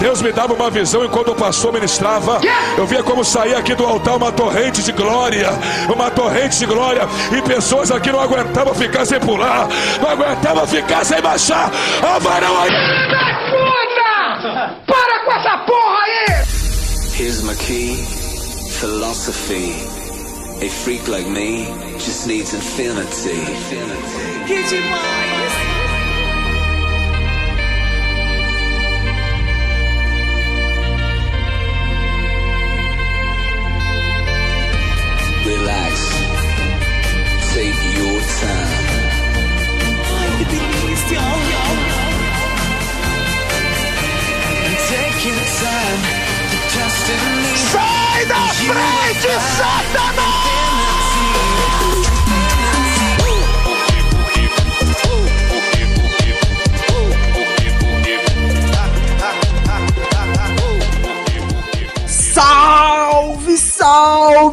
Deus me dava uma visão e quando o pastor ministrava, eu via como saía aqui do altar uma torrente de glória, uma torrente de glória, e pessoas aqui não aguentavam ficar sem pular, não aguentavam ficar sem baixar. Ah, varão aí! Puta! Para com essa porra aí! Here's my key, philosophy. A freak like me just needs infinity. infinity. Que demais! Relax. Take your time. Ai, que delícia! Take your time to trust in me. Sai da frente, Satanás!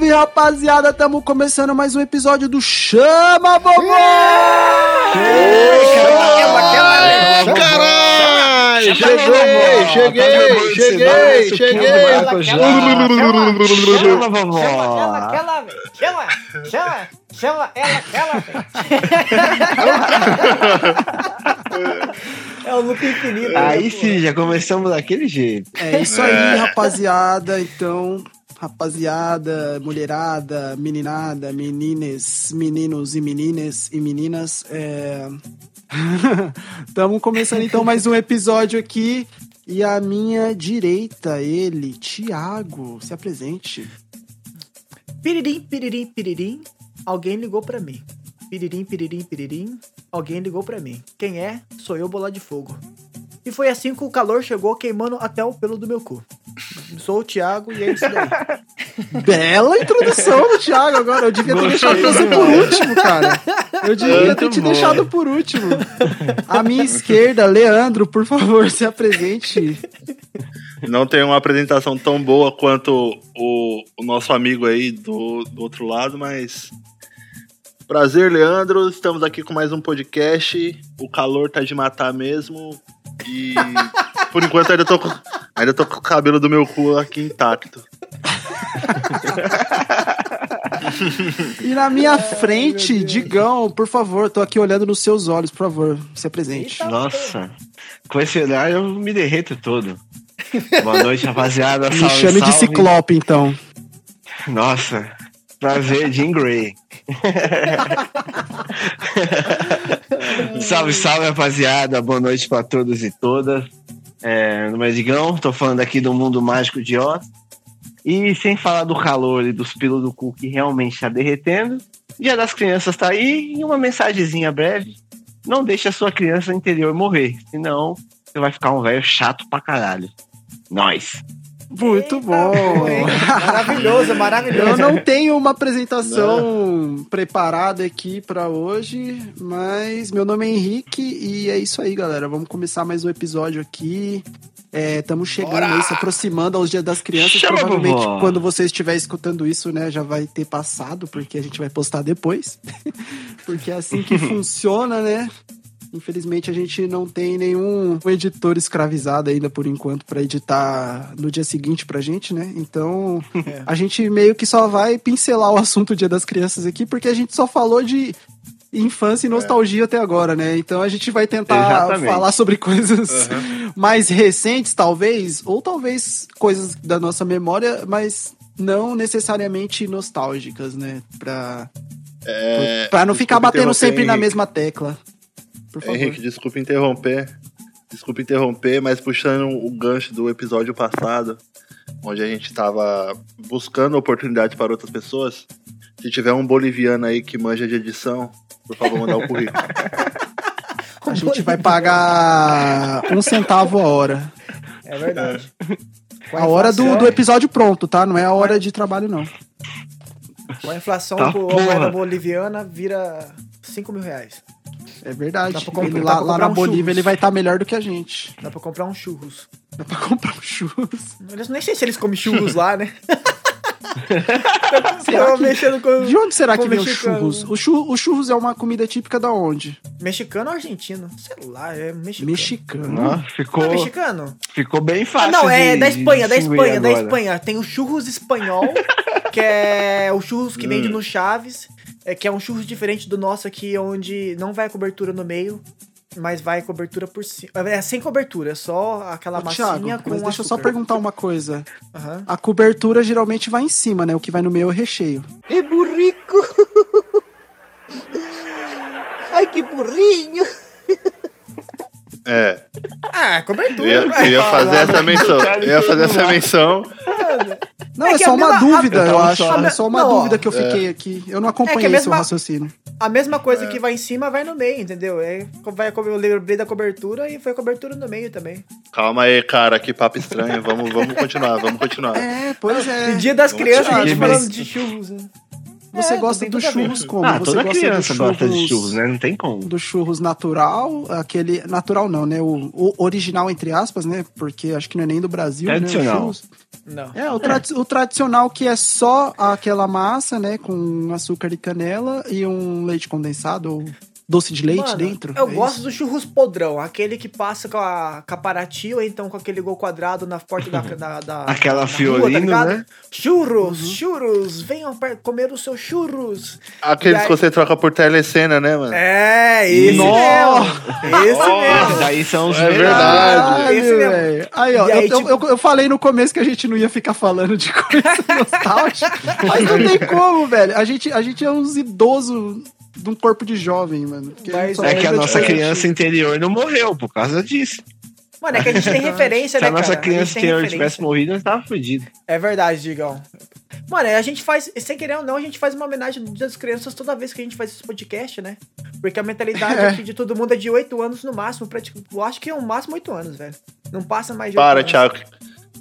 Salve, rapaziada! Tamo começando mais um episódio do Chama Vovó! Caralho! Cheguei, cheguei, cheguei, cheguei! Chama, vovó. Chama ela, aquela. Chama, chama, chama ela, velho. É o loop infinito. Aí sim, já começamos daquele jeito. É isso aí, rapaziada. Então, rapaziada, mulherada, meninada, menines, meninos e meninas e meninas, é... Tamo começando então mais um episódio aqui. E à minha direita, ele, Thiago, se apresente. Piririm, piririm, piririm. Alguém ligou pra mim. Piririm, piririm, piririm. Alguém ligou pra mim. Quem é? Sou eu, bola de fogo. E foi assim que o calor chegou queimando até o pelo do meu cu. Sou o Thiago e é isso daí. Bela introdução do Thiago agora. Eu devia ter deixado você por último, cara. Eu devia Muito ter te bom. deixado por último. À minha esquerda, Leandro, por favor, se apresente. Não tem uma apresentação tão boa quanto o, o nosso amigo aí do, do outro lado, mas. Prazer, Leandro. Estamos aqui com mais um podcast. O calor tá de matar mesmo. E por enquanto ainda tô com, ainda tô com o cabelo do meu cu aqui intacto. E na minha frente, Digão, por favor, tô aqui olhando nos seus olhos, por favor, se apresente. Nossa, com esse olhar eu me derreto todo. Boa noite, rapaziada. Me Salve, chame de salve. Ciclope, então. Nossa, prazer, Jim Gray. salve, salve, rapaziada. Boa noite pra todos e todas. É, meu nome é tô falando aqui do mundo mágico de Oz. E sem falar do calor e dos pelos do cu que realmente tá derretendo, Dia das Crianças tá aí e uma mensagenzinha breve. Não deixe a sua criança interior morrer, senão você vai ficar um velho chato pra caralho. Nós. Muito bom. Maravilhoso, maravilhoso. Eu não tenho uma apresentação preparada aqui pra hoje, mas meu nome é Henrique e é isso aí, galera. Vamos começar mais um episódio aqui. Estamos chegando aí, se aproximando aos Dias das Crianças. Chama, Provavelmente, vovó. quando você estiver escutando isso, né, já vai ter passado, porque a gente vai postar depois. porque é assim que funciona, né? Infelizmente a gente não tem nenhum editor escravizado ainda por enquanto pra editar no dia seguinte pra gente, né? Então É. a gente meio que só vai pincelar o assunto Dia das Crianças aqui porque a gente só falou de infância e nostalgia até agora, né? Então a gente vai tentar Exatamente. falar sobre coisas mais recentes, talvez, ou talvez coisas da nossa memória, mas não necessariamente nostálgicas, né? Pra, É, pra não ficar batendo sempre na mesma tecla. Por favor. Henrique, desculpa interromper. Desculpa interromper, mas puxando o gancho do episódio passado, onde a gente tava buscando oportunidades para outras pessoas. Se tiver um boliviano aí que manja de edição, por favor, mandar o currículo. A gente vai pagar um centavo a hora. É verdade. Com A hora do, do episódio pronto, tá? Não é a hora de trabalho, não. Com a inflação, Tá, a moeda boliviana vira 5 mil reais. É verdade. Dá pra comprar- Ele lá, pra lá comprar na um Bolívia churros. ele vai estar melhor do que a gente. Dá pra comprar uns churros. Dá pra comprar um churros. Eles nem sei se eles comem churros lá, né? Que- mexendo com. De onde será com que vem os churros? O, chu- o churros é uma comida típica da onde? Mexicano ou argentino? Sei lá, é mexicano. Mexicano. Ó, ficou, Não é mexicano? ficou bem Ah, fácil. não, é de- da de Espanha, da Espanha, da agora. Espanha. Tem o churros espanhol, que é o churros que vende no Chaves, é, que é um churros diferente do nosso aqui, onde não vai cobertura no meio, mas vai cobertura por cima. É sem cobertura, é só aquela Ô, massinha Thiago, com mas deixa eu só perguntar uma coisa. Aham. A cobertura geralmente vai em cima, né? O que vai no meio é o recheio. ¡Qué burrico! ¡Ay, qué burriño! É, Ah, eu cobertura. ia, eu ia fazer essa menção. Eu ia fazer essa menção. Não, É é, só a uma mesma- dúvida, a- eu a- acho. a- É só uma não, dúvida que eu fiquei aqui. Eu não acompanhei É que a seu mesma- raciocínio. A mesma coisa que vai em cima vai no meio, entendeu? É, vai, eu lembrei da cobertura e foi cobertura no meio também. Calma aí, cara, que papo estranho. Vamos, vamos continuar, vamos continuar. É, pois é. E dia das Vamos crianças, a gente falando de churros, né? Você É, gosta dos churros como? Ah, Você toda gosta criança do gosta de churros, né? Não tem como. Do churros natural, aquele. Natural não, né? O, o original, entre aspas, né? Porque acho que não é nem do Brasil, né? Tradicional. o churros. Não. É, o, tradi- o tradicional que é só aquela massa, né? Com açúcar e canela e um leite condensado ou doce de leite Mano, dentro. Eu é gosto isso? do churros podrão, aquele que passa com a, com a Paraty ou então com aquele gol quadrado na porta da. da, da Aquela da rua, ligado? né? Churros, Uhum. churros, venham comer os seus churros. Aqueles aí- que você troca por telecena, né, mano? É, esse Nossa! mesmo. Esse mesmo. daí são os É verdade. Esse mesmo. Aí, ó, aí, eu, eu- tipo- eu, eu falei no começo que a gente não ia ficar falando de coisa nostálgica, mas não tem como, velho. A gente, a gente é uns idosos de um corpo de jovem, mano. Mas É que a nossa de- criança interior não morreu por causa disso. Mano, é que a gente tem referência, Se né, a nossa cara? criança interior referência. tivesse morrido, nós tava fudido. É verdade, Digão. Mano, a gente faz, sem querer ou não, a gente faz uma homenagem das crianças toda vez que a gente faz esse podcast, né? Porque a mentalidade É. aqui de todo mundo é de 8 anos no máximo. pratic- Eu acho que é o máximo 8 anos, velho. Não passa mais de 8 Para, anos. Thiago.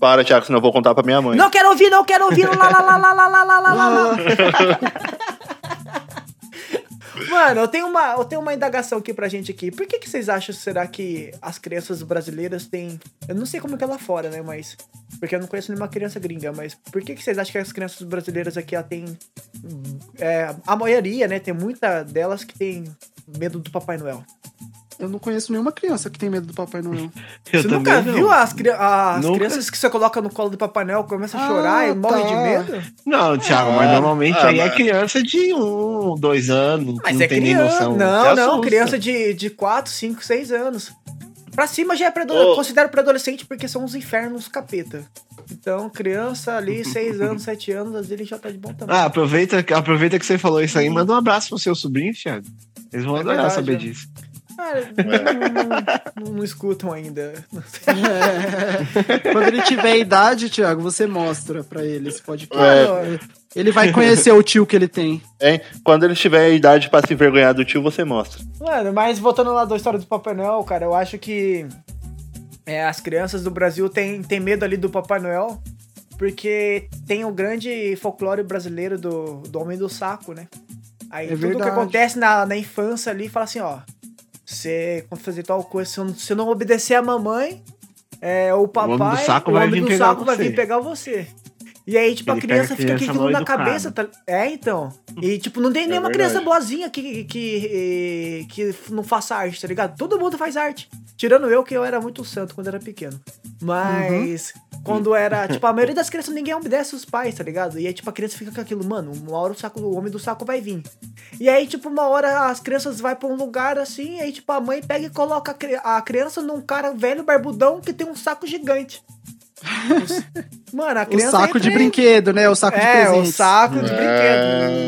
Para, Thiago, senão eu vou contar pra minha mãe. Não quero ouvir, não quero ouvir. Lá, lá, lá, lá, lá, lá, lá, lá, lá, lá. Mano, eu tenho, uma, eu tenho uma indagação aqui pra gente aqui. Por que, que vocês acham, será que as crianças brasileiras têm... Eu não sei como que é lá fora, né, mas... Porque eu não conheço nenhuma criança gringa, mas por que, que vocês acham que as crianças brasileiras aqui, ela tem... é, a maioria, né, tem muita delas que tem medo do Papai Noel. Eu não conheço nenhuma criança que tem medo do Papai Noel. Eu você nunca não. viu as, cri- as Nunca. crianças que você coloca no colo do Papai Noel, começa a Ah, chorar e morre de tá. medo? Não, Thiago, mas Ah, normalmente ah, aí é criança de um, dois anos, Mas não é tem nem criança. noção. Não, não, criança de, de 4, 5, 6 anos. Pra cima já é pré Ô. considero pré-adolescente porque são os infernos capeta. Então, criança ali, 6 anos, 7 anos, às vezes ele já tá de bom tamanho. Ah, aproveita, aproveita que você falou isso aí, manda um abraço pro seu sobrinho, Thiago. Eles vão É adorar verdade, saber é. disso. Cara, não, não- não escutam ainda. Não sei. Quando ele tiver idade, Thiago, você mostra pra ele esse podcast. Mano, Ele vai conhecer o tio que ele tem. Hein? Quando ele tiver idade pra se envergonhar do tio, você mostra. Mano, mas voltando lá da história do Papai Noel, cara, eu acho que é, as crianças do Brasil têm, têm medo ali do Papai Noel, porque tem o grande folclore brasileiro do, do Homem do Saco, né? Aí É tudo que verdade. acontece na, na infância ali, fala assim, ó, você quando fazer tal coisa, se se não obedecer a mamãe, é, o papai, Homem do Saco o vai Homem vir do pegar Saco vai você. vir pegar você. E aí, tipo, a Ele criança fica com aquilo mal na cabeça, tá? É, então. E, tipo, não tem nenhuma verdade. criança boazinha que, que, que não faça arte, tá ligado? Todo mundo faz arte. Tirando eu, que eu era muito santo quando era pequeno. Mas, quando era, tipo, a maioria das crianças, ninguém obedece os pais, tá ligado? E aí, tipo, a criança fica com aquilo, mano, uma hora o saco, o homem do saco vai vir. E aí, tipo, uma hora as crianças vai pra um lugar assim, aí, tipo, a mãe pega e coloca a, cri- a criança num cara velho, barbudão, que tem um saco gigante. Mano, a O criança. saco de em- brinquedo, né? O saco de é, o saco de É.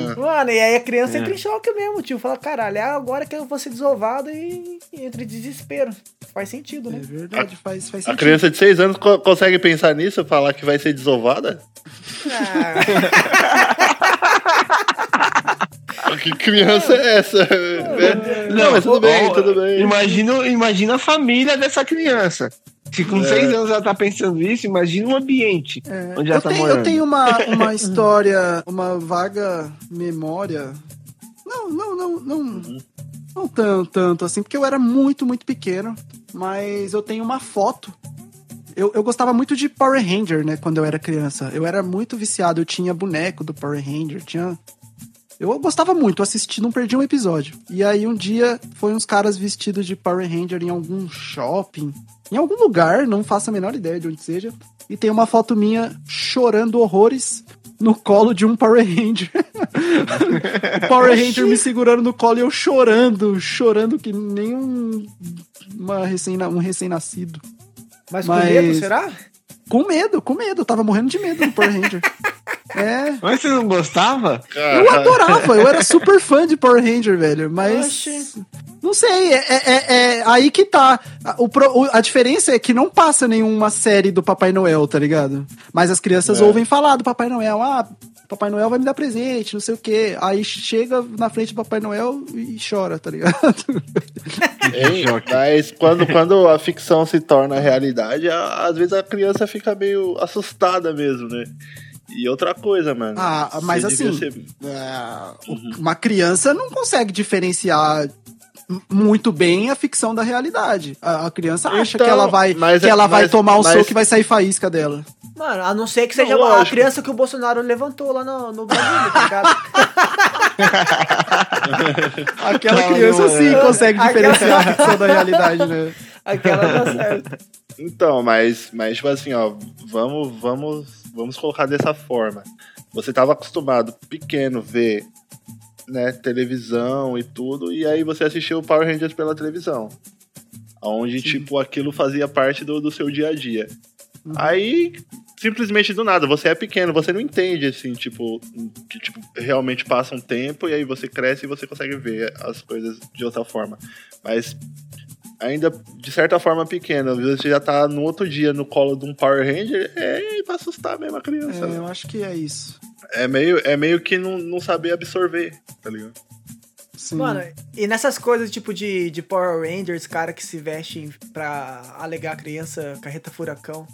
brinquedo. Mano, e aí a criança entra em choque mesmo, tio. Fala, caralho, é agora que eu vou ser desovado e, e entra em desespero. Faz sentido, É né? verdade, faz, faz A sentido. criança de 6 anos co- consegue pensar nisso, falar que vai ser desovada? Ah, Que criança é essa? É. Não, mas tudo bem, tudo bem. Imagina, imagina a família dessa criança. Se com seis anos ela tá pensando isso, imagina o ambiente onde ela Eu tá tenho, morando. eu tenho uma, uma história, uma vaga memória. Não, não, não, não. Não tanto, tanto assim, porque eu era muito, muito pequeno. Mas eu tenho uma foto. Eu, eu gostava muito de Power Ranger, né, quando eu era criança. Eu era muito viciado, eu tinha boneco do Power Ranger, tinha Eu gostava muito, assisti, não perdi um episódio. E aí um dia foi uns caras vestidos de Power Ranger em algum shopping, em algum lugar, não faço a menor ideia de onde seja. E tem uma foto minha chorando horrores no colo de um Power Ranger. o Power Ranger me segurando no colo e eu chorando, chorando que nem um, uma recém, um recém-nascido. Mas com Mas- medo, será? Com medo, com medo. Eu tava morrendo de medo do Power Ranger. É. Mas você não gostava? Eu adorava, eu era super fã de Power Ranger, velho. Mas. Oxi. Não sei, é, é- é- é aí que tá. A- O, a diferença é que não passa nenhuma série do Papai Noel, tá ligado? Mas as crianças É. ouvem falar do Papai Noel. Ah, Papai Noel vai me dar presente, não sei o quê. Aí chega na frente do Papai Noel e chora, tá ligado? Hein? Mas quando, quando a ficção se torna realidade, às vezes a criança fica meio assustada mesmo, né? E outra coisa, mano. Ah, mas assim, ser- é, o- uma criança não consegue diferenciar muito bem a ficção da realidade. A, a criança acha Então, que ela vai, mas- que ela vai mas- tomar um mas- soco e vai sair faísca dela. Mano, a não ser que seja Não, a criança que o Bolsonaro levantou lá no, no Brasil, tá ligado? Aquela Calma, criança não, sim é. consegue Aquela- diferenciar a ficção da realidade, né? Aquela tá certo. Então, mas, mas tipo assim, ó, vamos, vamos, vamos colocar dessa forma. Você tava acostumado, pequeno, ver né, televisão e tudo, e aí você assistiu o Power Rangers pela televisão. Onde, tipo, aquilo fazia parte do, do seu dia a dia. Aí, simplesmente do nada, você é pequeno, você não entende, assim, tipo, que tipo, realmente passa um tempo e aí você cresce e você consegue ver as coisas de outra forma. Mas ainda de certa forma pequeno, você já tá no outro dia no colo de um Power Ranger, é pra assustar mesmo a criança. É, né? eu acho que é isso. É meio, é meio que não, não saber absorver, tá ligado? Sim. Mano, e nessas coisas tipo de, de Power Rangers, cara que se vestem pra alegar a criança, carreta furacão,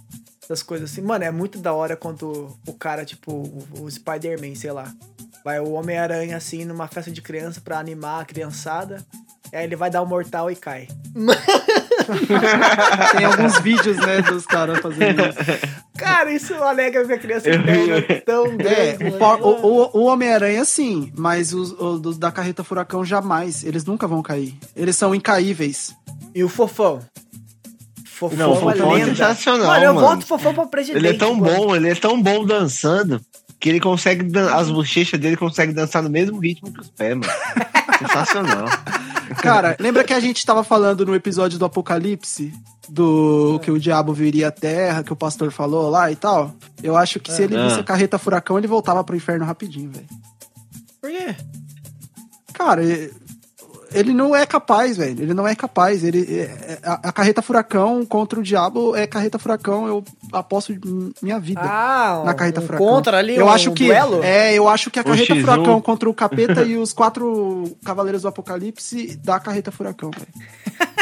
essas coisas assim. Mano, é muito da hora quando o cara, tipo, o, o Spider-Man, sei lá, vai o Homem-Aranha assim numa festa de criança pra animar a criançada. Aí ele vai dar um mortal e cai. Tem alguns vídeos, né, dos caras fazendo isso. Cara, isso alega minha criança Eu interna vi. tão É, grande. o. Power- o, o- o Homem-Aranha sim, mas os, os da carreta furacão jamais. Eles nunca vão cair. Eles são incaíveis. E o Fofão? Fofão, Não, o Fofão é sensacional, Mano, eu mano. voto Fofão pra presidente. Ele é tão mano. bom, ele é tão bom dançando que ele consegue. dan- As bochechas dele conseguem dançar no mesmo ritmo que os pés, mano. Sensacional. Cara, lembra que a gente tava falando no episódio do Apocalipse? Do que o diabo viria à terra, que o pastor falou lá e tal? Eu acho que se ele Ah. visse a carreta furacão, ele voltava pro inferno rapidinho, velho. Por quê? Cara, ele não é capaz, velho. Ele não é capaz. Ele, é- a, a carreta furacão contra o diabo é carreta furacão, eu aposto minha vida. Ah, na carreta um furacão. contra ali, eu um acho que duelo? é, eu acho que a carreta X1. furacão contra o capeta e os quatro cavaleiros do apocalipse dá a carreta furacão, velho.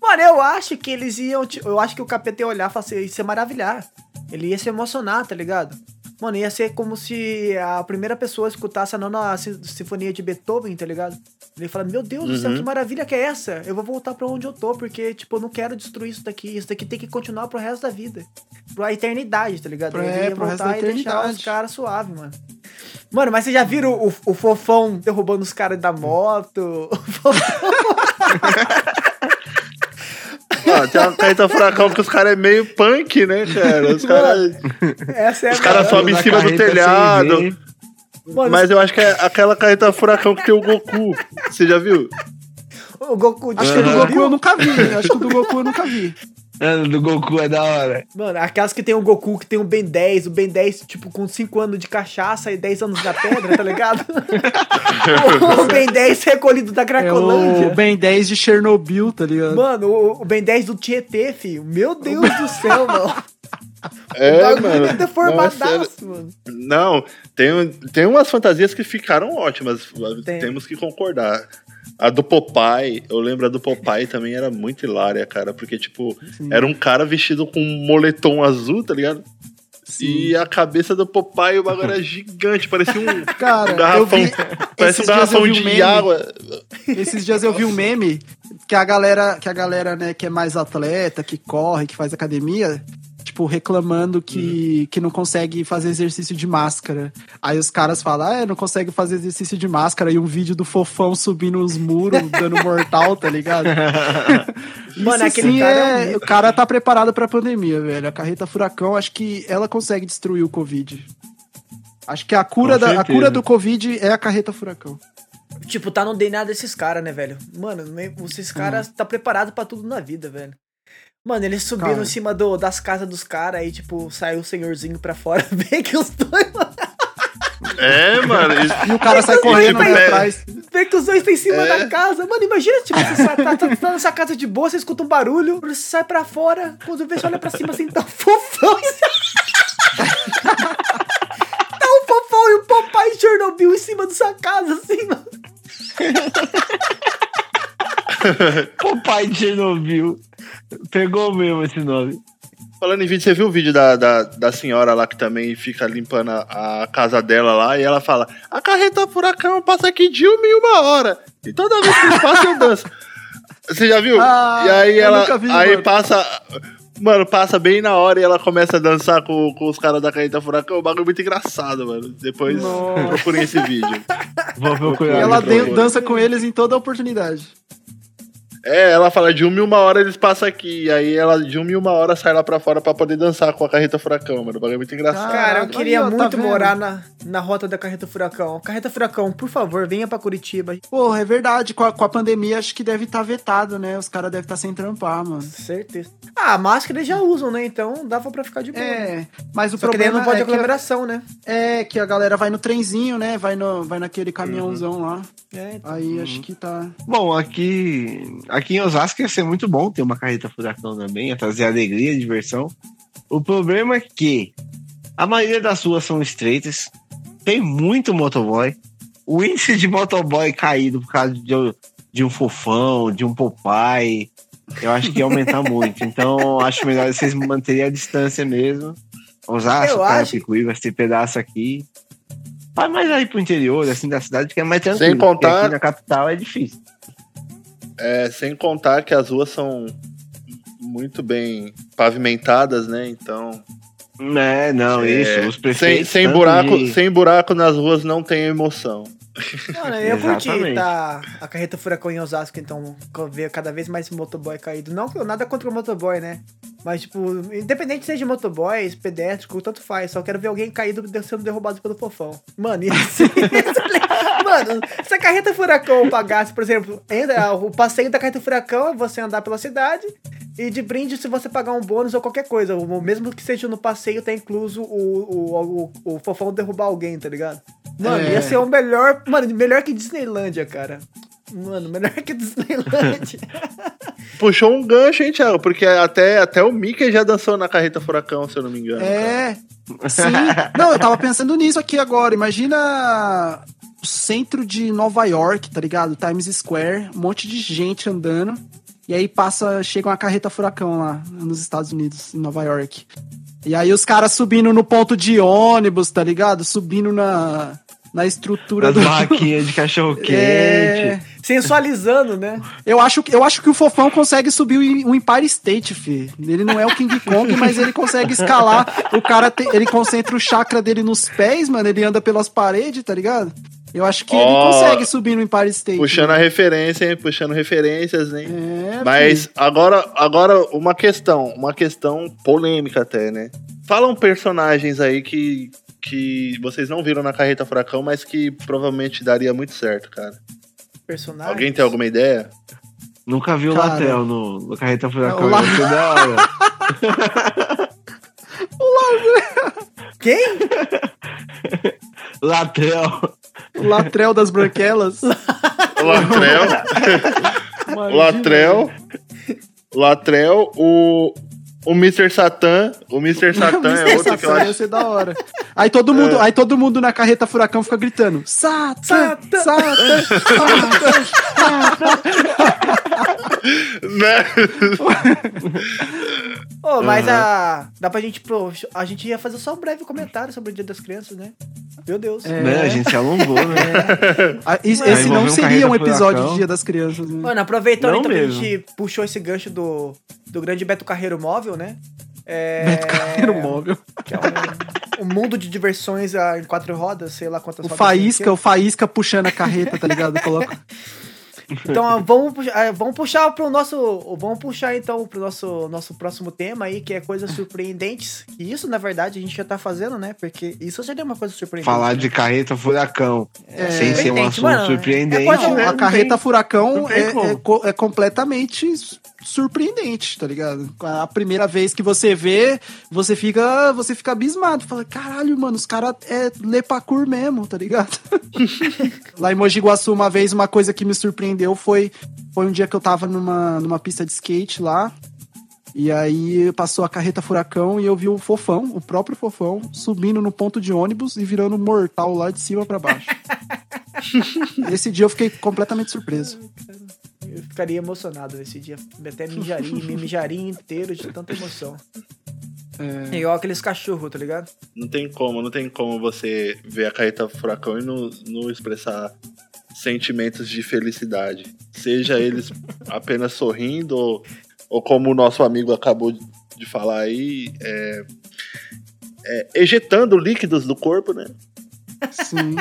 Mano, eu acho que eles iam. Eu acho que o capeta ia olhar e falar assim, ia se maravilhar. Ele ia se emocionar, tá ligado? Mano, ia ser como se a primeira pessoa escutasse a nona si- sinfonia de Beethoven, tá ligado? Ele fala, meu Deus do céu, que maravilha que é essa? Eu vou voltar pra onde eu tô, porque, tipo, eu não quero destruir isso daqui. Isso daqui tem que continuar pro resto da vida. Pra eternidade, tá ligado? Pra- Ele é, ia pro resto voltar da e deixar os caras suave, mano. Mano, mas vocês já viram o, o fofão derrubando os caras da moto? O fofão... Tem uma carreta furacão que os caras é meio punk, né, cara? Os caras Essa é a os caras melhor. sobem em cima do telhado. Mano, Mas eu acho que é aquela carreta furacão que tem o Goku. Você já viu? o Goku Acho que o do. Goku eu nunca vi. Acho que o do Goku eu nunca vi. Ah, do Goku é da hora. Mano, aquelas que tem o Goku, que tem o Ben 10, o Ben 10, tipo, com 5 anos de cachaça e 10 anos da pedra, tá ligado? o Ben 10 recolhido da É Cracolândia. o Ben 10 de Chernobyl, tá ligado? Mano, o, o Ben 10 do Tietê, filho. Meu Deus do céu, mano. É, o mano. é Não, é deformadaço, mano. Não, tem, tem umas fantasias que ficaram ótimas. Tem. Temos que concordar. A do Popeye, eu lembro a do Popeye também era muito hilária, cara. Porque, tipo, era um cara vestido com um moletom azul, tá ligado? E a cabeça do Popeye, o bagulho era gigante, parecia um, Cara, um garrafão. vi- Parece um esses garrafão um de meme. água. Esses dias eu vi um meme que a galera, que a galera, né, que é mais atleta, que corre, que faz academia, tipo, reclamando que, que não consegue fazer exercício de máscara. Aí os caras falam, ah, não consegue fazer exercício de máscara. E um vídeo do fofão subindo os muros, dando mortal, tá ligado? Mano, aquele cara é é-. O cara tá preparado pra pandemia, velho. A carreta furacão, acho que ela consegue destruir o Covid. Acho que a cura, Com da, a cura do Covid é a carreta furacão. Tipo, tá no DNA desses caras, né, velho? Mano, esses caras tá preparado pra tudo na vida, velho. Mano, eles subiram Cara. em cima do, das casas dos caras aí, tipo, saiu o senhorzinho pra fora, vê que os dois, mano, É, mano. isso- E o cara sai correndo tipo, né, é- atrás. vê que os dois estão em cima É. da casa. Mano, imagina, tipo, você sai- tá, tá, tá nessa casa de boa, você escuta um barulho, você sai pra fora, quando vê, você olha pra cima assim, tá o fofão. tá o fofão e o papai Chernobyl em cima da sua casa, assim, mano. Papai de Chernobyl. Pegou mesmo esse nome. Falando em vídeo, você viu o vídeo da, da, da senhora lá que também fica limpando a, a casa dela lá e ela fala: A carreta furacão passa aqui de uma em uma hora. E toda vez que passa eu danço. Você já viu? Ah, e aí eu ela. vi, aí mano. passa. Mano, passa bem na hora e ela começa a dançar com, com os caras da carreta furacão. O bagulho é muito engraçado, mano. Depois Nossa. procurem esse vídeo. Vou E procurar. ela dança com eles em toda oportunidade. É, ela fala de uma em uma hora eles passam aqui. E aí ela de uma em uma hora sai lá pra fora pra poder dançar com a carreta furacão, mano. O bagulho é muito engraçado. Cara, eu queria aí, ó, tá muito vendo? morar na, na rota da Carreta Furacão. Carreta Furacão, por favor, venha pra Curitiba. Porra, é verdade. Com a, com a pandemia, acho que deve estar vetado, né? Os caras devem estar sem trampar, mano. Certeza. Ah, a máscara eles já usam, né? Então dava pra ficar de boa. né? É, mas o Só que daí problema não pode é, que, aglomeração, né? é que a galera vai no trenzinho, né? Vai, no, vai naquele caminhãozão lá. É, então. Aí acho que tá. Bom, aqui, aqui em Osasco ia ser muito bom ter uma carreta furacão também, ia trazer alegria, diversão. O problema é que a maioria das ruas são estreitas, tem muito motoboy. O índice de motoboy caído por causa de, de um fofão, de um Popeye, eu acho que ia aumentar muito. Então, acho melhor vocês manterem a distância mesmo. Osasco, Eu acho- Carapicuíba, esse pedaço aqui. Vai mais aí pro interior, assim, da cidade, que é mais tranquilo. Sem contar- Aqui na capital é difícil. É, sem contar que as ruas são muito bem pavimentadas, né? Então. É, não, é, isso. Sem, sem, buraco, sem buraco nas ruas não tem emoção. Eu curti tá, a carreta furacão em Osasco, então ver cada vez mais motoboy caído. Não que eu nada contra o motoboy, né? Mas, tipo, independente seja motoboy, pedestre, tanto faz. Só quero ver alguém caído sendo derrubado pelo fofão. Mano, isso. Mano, se a carreta furacão pagasse, por exemplo, o passeio da carreta furacão é você andar pela cidade. E de brinde, se você pagar um bônus ou qualquer coisa, mesmo que seja no passeio, tá incluso o, o, o, o fofão derrubar alguém, tá ligado? Mano, É. ia ser o melhor. Mano, melhor que Disneylândia, cara. Mano, melhor que Disneylândia. Puxou um gancho, hein, Thiago? Porque até, até o Mickey já dançou na carreta furacão, se eu não me engano. cara. É. Sim. Não, eu tava pensando nisso aqui agora. Imagina o centro de Nova York, tá ligado? Times Square, um monte de gente andando. E aí passa, chega uma carreta furacão lá nos Estados Unidos, em Nova York. E aí os caras subindo no ponto de ônibus, tá ligado? Subindo na, na estrutura As do. barraquinhas de cachorro quente. É. Sensualizando, né? Eu acho, eu acho que o Fofão consegue subir o Empire State, fi. Ele não é o King Kong, mas ele consegue escalar. O cara, te- ele concentra o chakra dele nos pés, mano. Ele anda pelas paredes, tá ligado? Eu acho que ele Ó, consegue subir no Empire State. Puxando a referência, hein? Puxando referências, hein? É, Mas agora, agora uma questão, uma questão polêmica até, né? Falam personagens aí que, que vocês não viram na Carreta Furacão, mas que provavelmente daria muito certo, cara. Personagem. Alguém tem alguma ideia? Nunca vi o Cara. Latel no, no Carreta Furacão. O da hora. Quem? Latel. O Latrel das Branquelas. O Latrel, o Latrel, o Latrel, o, o Mr. Satan, o Mr. Satan é outro que eu Ia acho. ser da hora. Aí todo mundo, aí todo mundo na carreta furacão fica gritando: Satan! Satan! Satan! Satan! Né? Ô, mas a. Dá pra gente. Pô, a gente ia fazer só um breve comentário sobre o Dia das Crianças, né? Meu Deus. É. Né? A gente se alongou, né? Ah, Esse, não seria um episódio furacão. de Dia das Crianças, né? Mano, aproveitando Não então que a mesmo. gente puxou esse gancho do, do grande Beto Carreiro Móvel, né? É, Beto Carreiro móvel. que é um, um mundo de diversões ah, em quatro rodas, sei lá quantas O rodas Faísca, o Faísca puxando a carreta, tá ligado? Coloca. Então, vamos, puxar- ah, vamos puxar pro nosso. Vamos puxar então pro nosso, nosso próximo tema aí, que é coisas surpreendentes. E isso, na verdade, a gente já tá fazendo, né? Porque isso seria uma coisa surpreendente. Falar né? de carreta furacão sem ser um assunto mano, é surpreendente. coisa- Não, né? a carreta tem- furacão é, é é completamente surpreendente, tá ligado? A primeira vez que você vê, você fica, você fica abismado. Fala, caralho, mano, os caras é lepacur mesmo, tá ligado? Lá em Mogi Guaçu, uma vez, uma coisa que me surpreendeu foi, foi um dia que eu tava numa, numa pista de skate lá. E aí passou a carreta furacão e eu vi o fofão, o próprio fofão, subindo no ponto de ônibus e virando mortal lá de cima pra baixo. Esse dia eu fiquei completamente surpreso. Eu ficaria emocionado nesse dia. Até mijaria, me mijaria inteiro de tanta emoção. É, Igual aqueles cachorros, tá ligado? Não tem como, não tem como você ver a carreta furacão e não, não expressar sentimentos de felicidade. Seja eles apenas sorrindo ou, ou como o nosso amigo acabou de falar aí, é, é, ejetando líquidos do corpo, né? sim.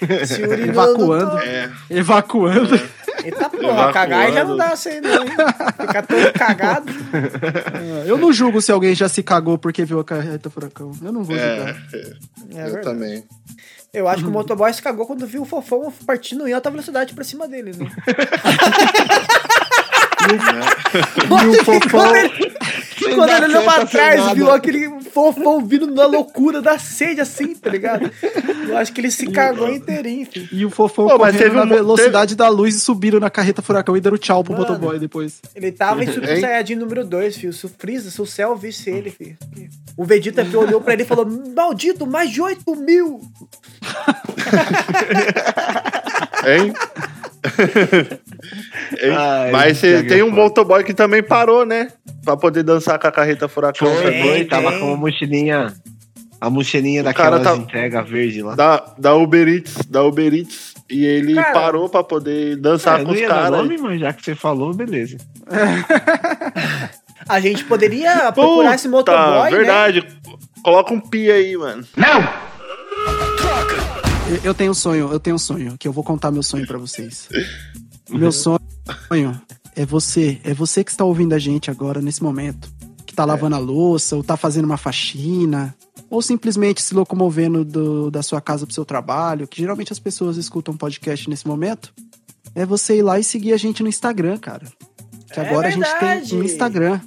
Evacuando. tô- É, Evacuando. Eita porra, cagar já não dá assim, não, hein? Ficar todo cagado. Eu não julgo se alguém já se cagou porque viu a carreta furacão. Eu não vou é, julgar. É eu também. Eu acho que o motoboy se cagou quando viu o fofão partindo em alta velocidade pra cima dele, né? E o fofão. Quando ele olhou pra trás, viu aquele fofão vindo na loucura da sede, assim, tá ligado? Eu acho que ele se cagou inteirinho, filho. E o fofão Pô, mas correndo teve na um- velocidade da luz e subiram na carreta furacão e deram tchau pro Mano. motoboy depois. Ele tava em Super Hein? Saiyajin número 2, filho. Se o Freeza, se o céu visse ele, filho. O Vegeta que olhou pra ele e falou: Maldito, mais de 8 mil! Hein? Hein? Ai, Mas tem um motoboy que também parou, né? Pra poder dançar com a carreta furacão. Foi, também. foi, tava com uma mochilinha. A mochilinha cara daquelas tá- entrega verde lá. Da, da Uber Eats, da Uber Eats. E ele Cara, parou pra poder dançar É, com não os caras. mas já que você falou, beleza. A gente poderia procurar esse motoboy, né? verdade. Coloca um pi aí, mano. Eu, eu tenho um sonho, eu tenho um sonho, que eu vou contar meu sonho pra vocês. Meu sonho é você, é você que está ouvindo a gente agora, nesse momento. Que tá lavando a louça, ou tá fazendo uma faxina, ou simplesmente se locomovendo do- da sua casa pro seu trabalho, que geralmente as pessoas escutam podcast nesse momento. É você ir lá e seguir a gente no Instagram, cara. Que É agora a gente verdade. tem um Instagram.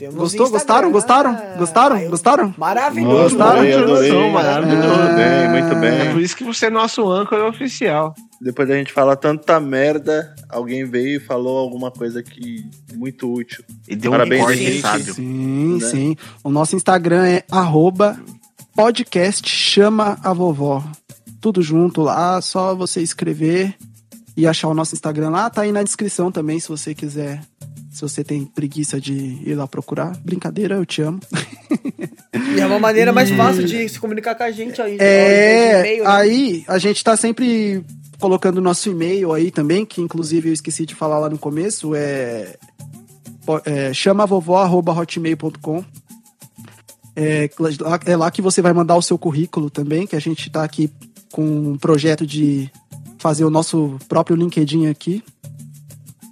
Temos Gostou? Instagram. Gostaram? Gostaram? Gostaram? Ah, eu- Gostaram? Maravilhoso. Gostaram? Adorei, adorei. Maravilhosa. Muito bem, muito É bem. por isso que você é nosso âncora oficial. Depois da gente falar tanta merda, alguém veio e falou alguma coisa que muito útil. E deu Parabéns, um corte Henrique. sábio. Sim, Né? sim. O nosso Instagram é arroba podcast chama a vovó. Tudo junto lá, só você escrever e achar o nosso Instagram lá. Tá aí na descrição também, se você quiser. Se você tem preguiça de ir lá procurar. Brincadeira, eu te amo. E é uma maneira mais fácil de se comunicar com a gente aí. É, e-mail, né? aí a gente tá sempre colocando o nosso e-mail aí também, que inclusive eu esqueci de falar lá no começo, é, é chamavovó.hotmail.com é, lá- é lá que você vai mandar o seu currículo também, que a gente tá aqui com um projeto de fazer o nosso próprio LinkedIn aqui.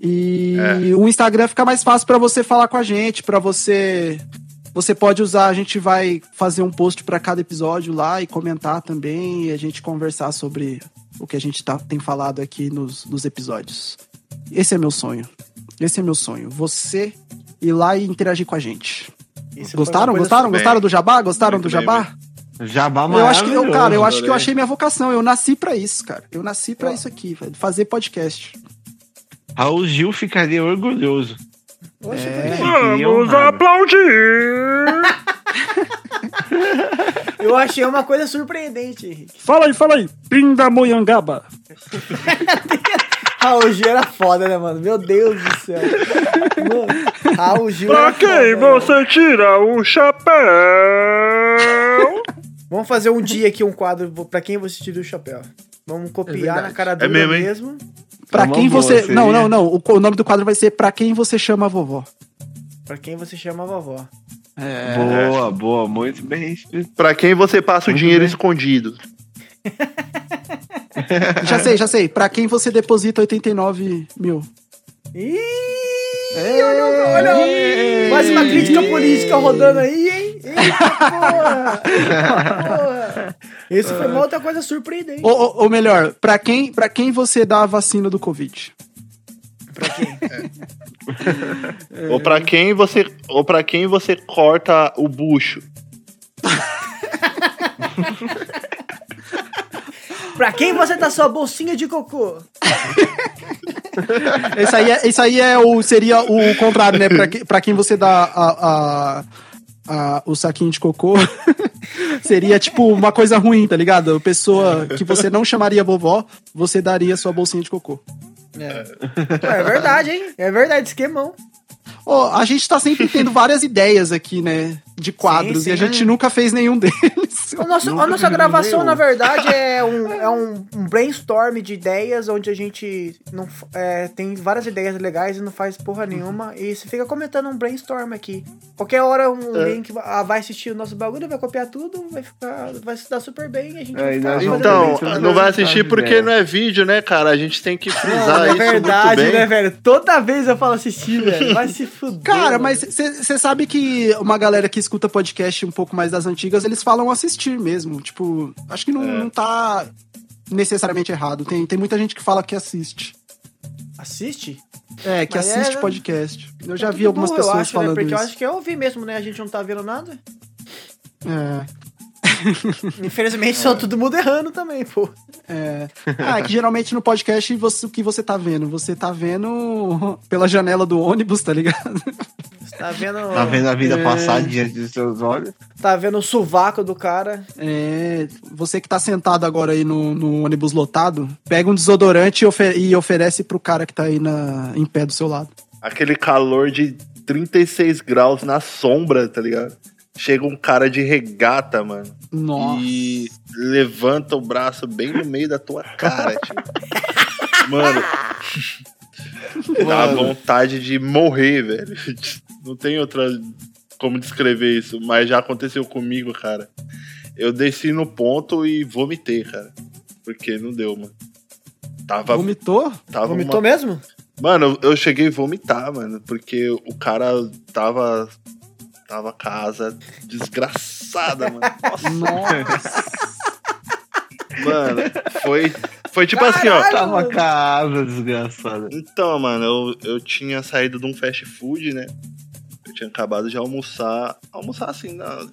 E o Instagram fica mais fácil para você falar com a gente, para você você pode usar, a gente vai fazer um post para cada episódio lá e comentar também e a gente conversar sobre o que a gente tá, tem falado aqui nos, nos episódios. Esse é meu sonho. Esse é meu sonho. Você ir lá e interagir com a gente. Isso Gostaram? Gostaram? bem. Gostaram do Jabá? Gostaram Muito do bem, Jabá? Jabá Eu acho que eu, cara, eu acho que eu achei minha vocação. Eu nasci pra isso, cara. Eu nasci pra isso aqui, velho, fazer podcast. Raul Gil ficaria orgulhoso. É. Ficaria honrado. Eu achei uma coisa surpreendente, Henrique. Fala aí, fala aí. Pindamonhangaba. Raul Gil era foda, né, mano? Meu Deus do céu. Mano, Raul Gil era foda, né? tira o chapéu? Vamos fazer um dia aqui um quadro pra quem você tira o chapéu. Vamos copiar verdade. na cara É dura mesmo, hein? mesmo. Pra Uma quem você. seria. Não, não, não. O, o nome do quadro vai ser Pra quem você chama a vovó. Pra quem você chama a vovó. É. Boa, boa, muito bem. Pra quem você passa o Muito dinheiro bem. escondido? Já sei, já sei. Pra quem você deposita 89 mil? Ih, olha, olha, olha. Mais uma crítica política rodando aí, hein? Eita, porra. porra. Esse foi uma outra coisa surpreendente. Ou, ou- ou melhor, pra quem, pra quem você dá a vacina do Covid? Pra quem? Ou pra quem você, ou para quem você corta o bucho? Pra quem você dá sua bolsinha de cocô? Isso aí, é, isso aí é o, seria o contrário, né? Pra, que- pra quem você dá a, a- a- o saquinho de cocô, seria tipo uma coisa ruim, tá ligado? A pessoa que você não chamaria vovó, você daria sua bolsinha de cocô. É verdade, hein? É verdade, esquemão. Ó, a gente tá sempre tendo várias ideias aqui, né? De quadros, sim. e a gente nunca fez nenhum deles. O nosso, a nossa gravação, nenhum. na verdade, é um, é um, um brainstorm de ideias onde a gente não, é, tem várias ideias legais e não faz porra nenhuma. E você fica comentando um brainstorm aqui. Qualquer hora um É. link ah, vai assistir o nosso bagulho, vai copiar tudo, vai ficar. Vai se dar super bem e a gente É, vai ficar Então, brainstorm. não vai assistir porque vendo? não é vídeo, né, cara? A gente tem que frisar Mano, é isso verdade, muito bem. né, velho? Toda vez eu falo assistir, velho. Vai se fuder. Cara, mano. mas você sabe que uma galera que escuta podcast um pouco mais das antigas, eles falam assistir mesmo. Tipo, acho que não, É. não tá necessariamente errado. Tem, tem muita gente que fala que assiste. Assiste? É, que Mas assiste é- podcast. Eu já Tá vi algumas burro, eu pessoas acho, né? falando Porque eu isso. acho que eu ouvi mesmo, né? A gente não tá vendo nada. É, Infelizmente, só todo mundo errando também, pô. é. Ah, é que geralmente no podcast você, o que você tá vendo? Você tá vendo pela janela do ônibus, tá ligado? Você tá vendo. Tá vendo a vida É. passar diante dos seus olhos? Tá vendo o sovaco do cara. É, você que tá sentado agora aí no, no ônibus lotado, pega um desodorante e, ofe- e oferece pro cara que tá aí na, em pé do seu lado. Aquele calor de 36 graus na sombra, tá ligado? Chega um cara de regata, mano. Nossa. E levanta o braço bem no meio da tua cara, tio. Mano. Dá vontade de morrer, velho. Não tem outra como descrever isso, mas já aconteceu comigo, cara. Eu desci no ponto e vomitei, cara. Porque não deu, mano. Tava, Vomitou? tava Vomitou uma- mesmo? Mano, eu cheguei a vomitar, mano, porque o cara tava. Tava casa desgraçada, mano. Nossa, Nossa. mano, foi. Foi tipo assim, ó. Tava casa, desgraçada. Então, mano, eu, eu tinha saído de um fast food, né? Eu tinha acabado de almoçar. Almoçar assim, na,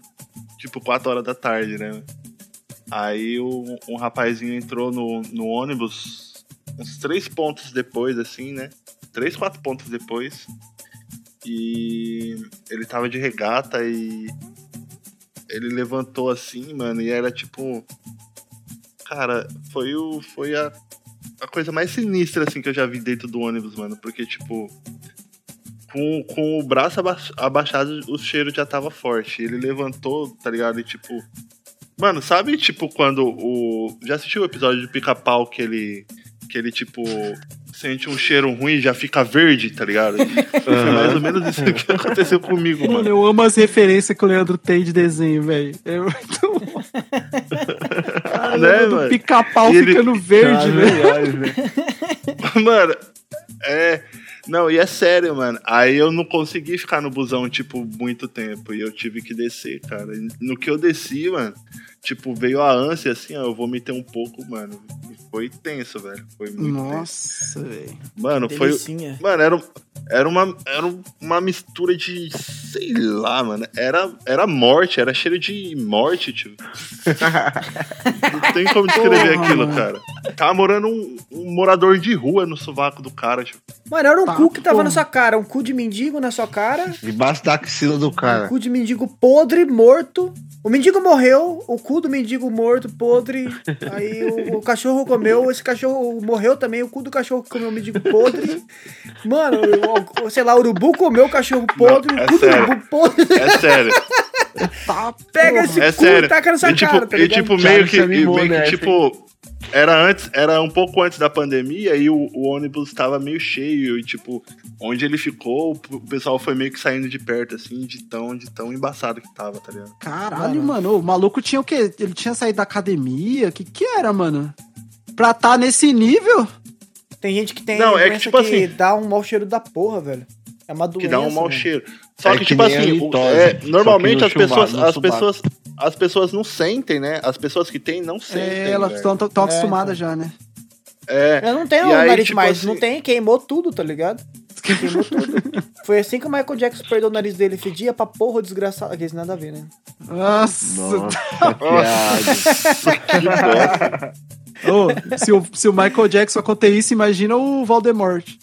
tipo 4 horas da tarde, né? Aí o, um rapazinho entrou no, no ônibus uns três pontos depois, assim, né? Três, quatro pontos depois. E ele tava de regata e ele levantou assim, mano, e era tipo. Cara, foi o. Foi a, a coisa mais sinistra assim que eu já vi dentro do ônibus, mano. Porque, tipo. Com, com o braço aba- abaixado, o cheiro já tava forte. Ele levantou, tá ligado? E tipo. Mano, sabe, tipo, quando o. Já assistiu o episódio de pica-pau que ele. Que ele, tipo. Sente um cheiro ruim e já fica verde, tá ligado? Foi mais ou menos isso que aconteceu comigo, Mano, mano. eu amo as referências que o Leandro tem de desenho, velho. É muito bom. Cara, Né, do pica-pau E ele- ficando verde, velho. né? Mano, é. Não, e é sério, mano. Aí eu não consegui ficar no busão, tipo, muito tempo. E eu tive que descer, cara. No que eu desci, mano, tipo, veio a ânsia, assim, ó. Eu vomitei um pouco, mano. E Foi tenso, velho. Foi muito tenso. Nossa, velho. Mano, foi. Mano, era, um- era, uma, era uma mistura de. Sei lá, mano. Era, era morte, era cheiro de morte, tio. Não tem como descrever Porra, aquilo, mano. cara. Tava morando um, um morador de rua no sovaco do cara, tio. Mano, era um Tá, cu que tava porra. na sua cara. Um cu de mendigo na sua cara. Debaixo da axila do Um cara. cu de mendigo podre, morto. O mendigo morreu, o cu do mendigo morto, podre. Aí o, o cachorro comeu, esse cachorro morreu também, o cu do cachorro comeu o mendigo podre. Mano, o, o- sei lá, o urubu comeu o cachorro podre, Não, é o cu do sério. urubu podre. É sério. Tá, Pega esse É cu sério. e taca na sua E tipo, cara, tá e, tipo meio que, e meio que nessa, tipo, era antes, era um pouco antes da pandemia e o, o ônibus estava meio cheio e tipo, onde ele ficou, o pessoal foi meio que saindo de perto assim, de tão, de tão embaçado que tava, tá ligado? Caralho, mano. O maluco tinha o quê? Ele tinha saído da academia? O que que era, mano? Pra tá nesse nível? Tem gente que tem Não, é que, tipo assim- dá um mau cheiro da porra, velho. É uma doença. que dá um mau cheiro. Só É que, que tipo assim, é, que normalmente no as pessoas, as pessoas, as pessoas não sentem, né? As pessoas que têm não sentem. É, elas estão É, acostumadas já, né? É. Eu não tenho o aí, nariz tipo mais, assim- não tem, queimou tudo, tá ligado? Queimou tudo. Foi assim que o Michael Jackson perdeu o nariz dele, fedia pra porra desgraçado. Aqueles nada a ver, né? Nossa. Nossa, piada. Ô, se, o, se o Michael Jackson acontecer isso, imagina o Voldemort.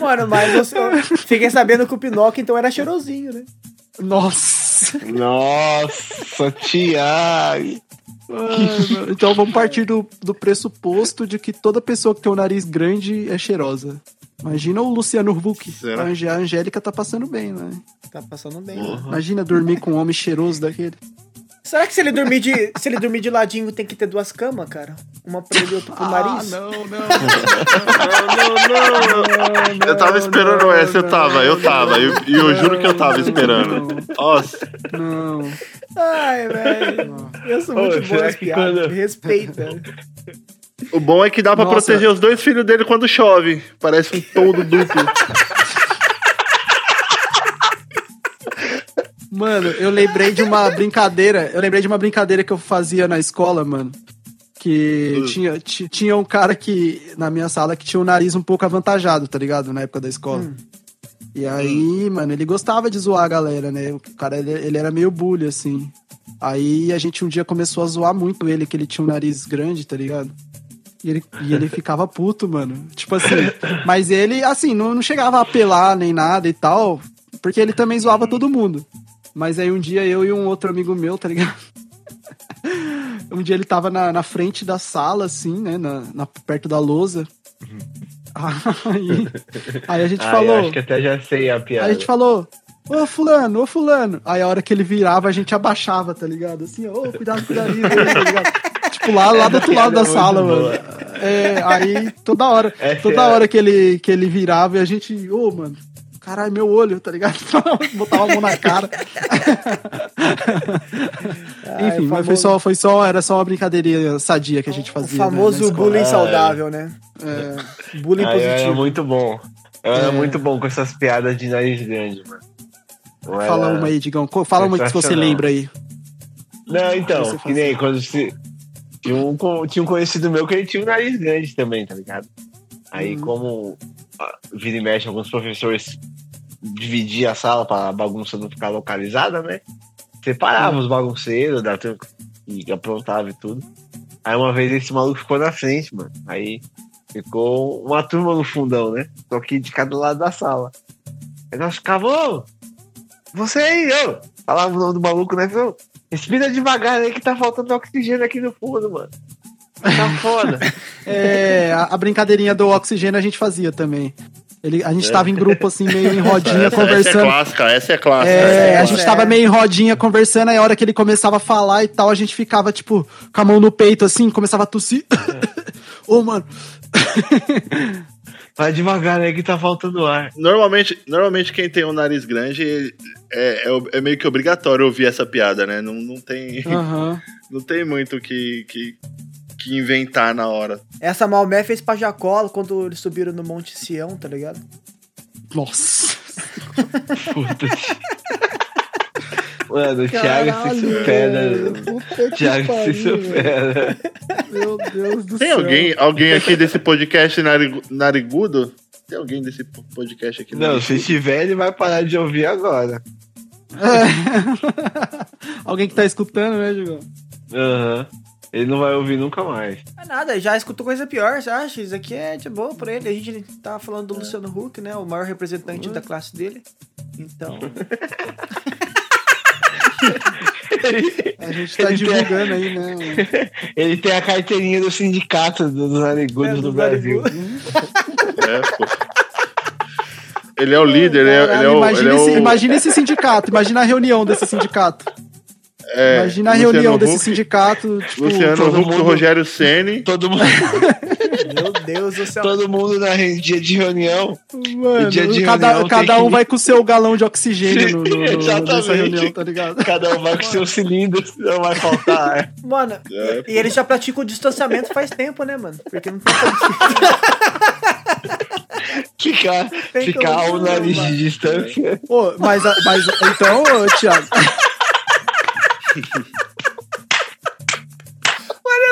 Mano, mas eu, fiquei sabendo que o Pinóquio então era cheirosinho, né? Nossa. Nossa, Thiago. Ai, mano. Então vamos partir do, do pressuposto de que toda pessoa que tem o nariz grande é cheirosa. Imagina o Luciano Huck. Será? A Angé- a Angélica tá passando bem, né? Tá passando bem. Imagina dormir com um homem cheiroso daquele. Será que se ele dormir de, se ele dormir de ladinho tem que ter duas camas, cara? Uma pra ele e outra pro nariz? não, não. Eu tava esperando essa, eu tava, eu tava. E eu, eu juro que eu tava esperando. Nossa, Não. Ai, velho. Eu sou muito Ô, bom Me respeita. o bom é que dá pra Nossa. proteger os dois filhos dele quando chove. Parece um todo duplo. Mano, eu lembrei de uma brincadeira. Eu lembrei de uma brincadeira que eu fazia na escola, mano. Que Hum. tinha, ti- tinha um cara que, na minha sala, que tinha o nariz um pouco avantajado, tá ligado? Na época da escola. Hum. E aí, mano, ele gostava de zoar a galera, né? O cara, ele, ele era meio bully, assim. Aí a gente um dia começou a zoar muito ele, que ele tinha um nariz grande, tá ligado? E ele, e ele ficava puto, mano. Tipo assim, mas ele, assim, não, não chegava a apelar nem nada e tal, porque ele também zoava todo mundo. Mas aí um dia eu e um outro amigo meu, tá ligado? Um dia ele tava na, na frente da sala, assim, né? Na, na- perto da lousa. Aí, aí a gente Ah, falou. acho que até já sei a piada. Aí a gente falou, ô fulano, ô fulano. Aí a hora que ele virava, a gente abaixava, tá ligado? Assim, ô, cuidado com o nariz dele, tá ligado? Tipo, lá, lá do outro lado da é sala, mano. É, aí toda hora, Essa toda é hora que ele, que ele virava, e a gente, ô, mano, caralho, meu olho, tá ligado? Botava a mão na cara. Enfim, mas foi só, foi só, era só uma brincadeirinha sadia que a gente O fazia. né, famoso na escola. bullying É. saudável, né? É, Bullying Ah, eu era positivo. muito bom. Eu era É. muito bom com essas piadas de nariz grande, mano. Eu Fala era- uma aí, Digão. Fala uma que você lembra aí. Não, então, que nem quando se... tinha, um, tinha um conhecido meu que ele tinha um nariz grande também, tá ligado? Aí, Uhum. como ah, vira e mexe, alguns professores dividiam a sala pra a bagunça não ficar localizada, né? Separava os bagunceiros da turma que aprontava e tudo. Aí uma vez esse maluco ficou na frente, mano. Aí ficou uma turma no fundão, né? Só que de cada lado da sala. Aí nós ficávamos, ô, você aí, ô! Falava o nome do maluco, né? Falou, Respira devagar aí que tá faltando oxigênio aqui no fundo, mano. Tá foda. É, a, a brincadeirinha do oxigênio a gente fazia também. Ele, a gente tava em grupo assim, meio em rodinha, Essa, essa é conversando. clássica, essa é clássica. É, a É, gente é. tava meio em rodinha conversando, aí a hora que ele começava a falar e tal, a gente ficava, tipo, com a mão no peito, assim, começava a tossir. Ô, mano. Vai devagar aí que tá faltando ar. Normalmente, normalmente quem tem um nariz grande é, é, é meio que obrigatório ouvir essa piada, né? Não, não, tem, Aham. não tem muito o que, que, que inventar na hora. Essa Maomé fez pra Jacó quando eles subiram no Monte Sião, tá ligado? Nossa. Puta. Mano, o Thiago se supera. que Thiago se supera. Meu Deus do Tem céu. alguém, alguém aqui desse podcast narigu- narigudo? Tem alguém desse podcast aqui Não, se tiver, ele vai parar de ouvir agora. É. alguém que tá escutando, né, Digão? Aham. Ele não vai ouvir nunca mais. É nada, já escutou coisa pior, você acha? Isso aqui é de boa pra ele. A gente tava falando do Luciano Huck, né? O maior representante da classe dele. Então. A gente tá Ele divulgando aí, né? Ele tem a carteirinha do sindicato dos narigudos É, do dos Brasil. É, pô. Ele é o líder, ele é, ele é Caralho, o. imagina, ele é esse, o- imagina esse sindicato, imagina a reunião desse sindicato. É, imagina a Luciano reunião desse Huck, sindicato, tipo, Luciano todo Huck, mundo- Rogério Ceni. Todo mundo, Meu Deus do céu. todo mundo na re- dia de reunião. mano, dia de cada, reunião cada um que- vai com o seu galão de oxigênio no, no, no, Exatamente. nessa reunião, tá ligado? Cada um vai com seu cilindro, senão vai faltar ar. Mano, É, e eles já praticam o distanciamento faz tempo, né, mano? Porque não tem. Ficar, ficar não, nariz de distância. Ô, mas, mas então, ô, Thiago,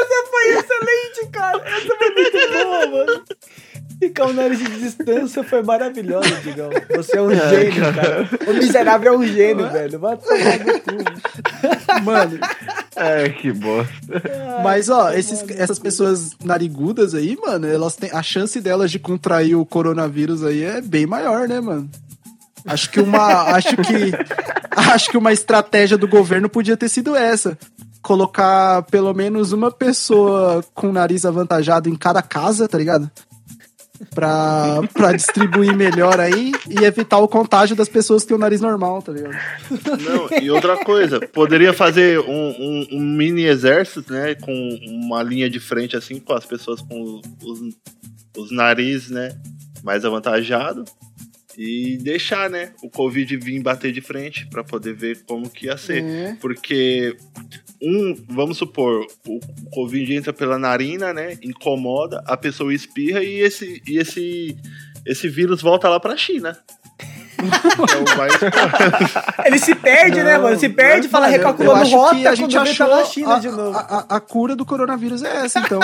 Essa foi excelente, cara. Essa foi muito boa, mano. Ficar um nariz de distância foi maravilhoso, Digão. Você é um gênio, cara. O miserável é um gênio, velho. Vai tomar no cu. mano, É, que bosta. mas ó, esses, essas pessoas narigudas aí, mano, elas têm a chance delas de contrair o coronavírus aí é bem maior, né, mano? Acho que uma, acho que, acho que uma estratégia do governo podia ter sido essa. Colocar pelo menos uma pessoa com nariz avantajado em cada casa, tá ligado? Pra, pra distribuir melhor aí e evitar o contágio das pessoas que têm o nariz normal, tá ligado? Não, e outra coisa, poderia fazer um, um- um mini exército, né? Com uma linha de frente, assim, com as pessoas com os, os narizes, né? Mais avantajado. E deixar, né? O Covid vir bater de frente pra poder ver como que ia ser. É. Porque um, vamos supor, o Covid entra pela narina, né? Incomoda, a pessoa espirra e esse, e esse, esse vírus volta lá pra China. Vai Ele se perde, né, mano? Se perde, Não, fala mano, recalculando rota, a gente vê, achou tá na China a, de novo. A, a- a cura do coronavírus é essa, então.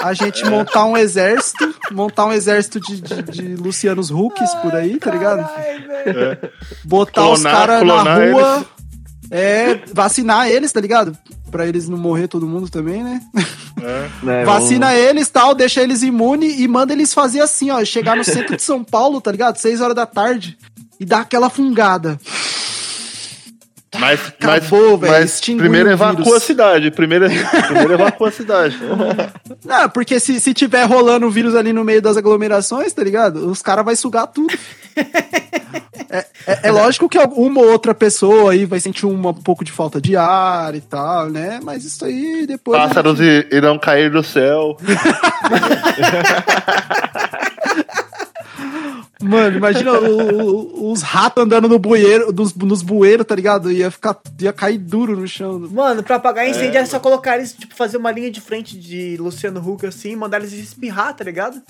A gente montar um exército, montar um exército de, de, de Lucianos Hucks por aí, tá ligado? Ai, velho. Botar os Clonar- caras na rua, eles. é, vacinar eles, tá ligado? Pra eles não morrer todo mundo também, né? Né, Vacina eles tal, deixa eles imunes e manda eles fazer assim, ó. Chegar no centro de São Paulo, tá ligado? Seis horas da tarde. E dar aquela fungada. Mas, Acabou, mas, velho, mas primeiro evacua a cidade. Primeiro, primeiro evacua a cidade. Não, porque se, se tiver rolando o vírus ali no meio das aglomerações, tá ligado? Os caras vão sugar tudo. É, é- é lógico que uma ou outra pessoa aí vai sentir uma- um pouco de falta de ar e tal, né? Mas isso aí depois. gente- Pássaros i- irão cair do céu. Mano, imagina o- o- os ratos andando no bueiro, nos, nos bueiros, tá ligado? Ia, ficar, ia cair duro no chão. Mano, pra apagar incêndio era só colocar eles, tipo, fazer uma linha de frente de Luciano Huck assim, mandar eles espirrar, tá ligado?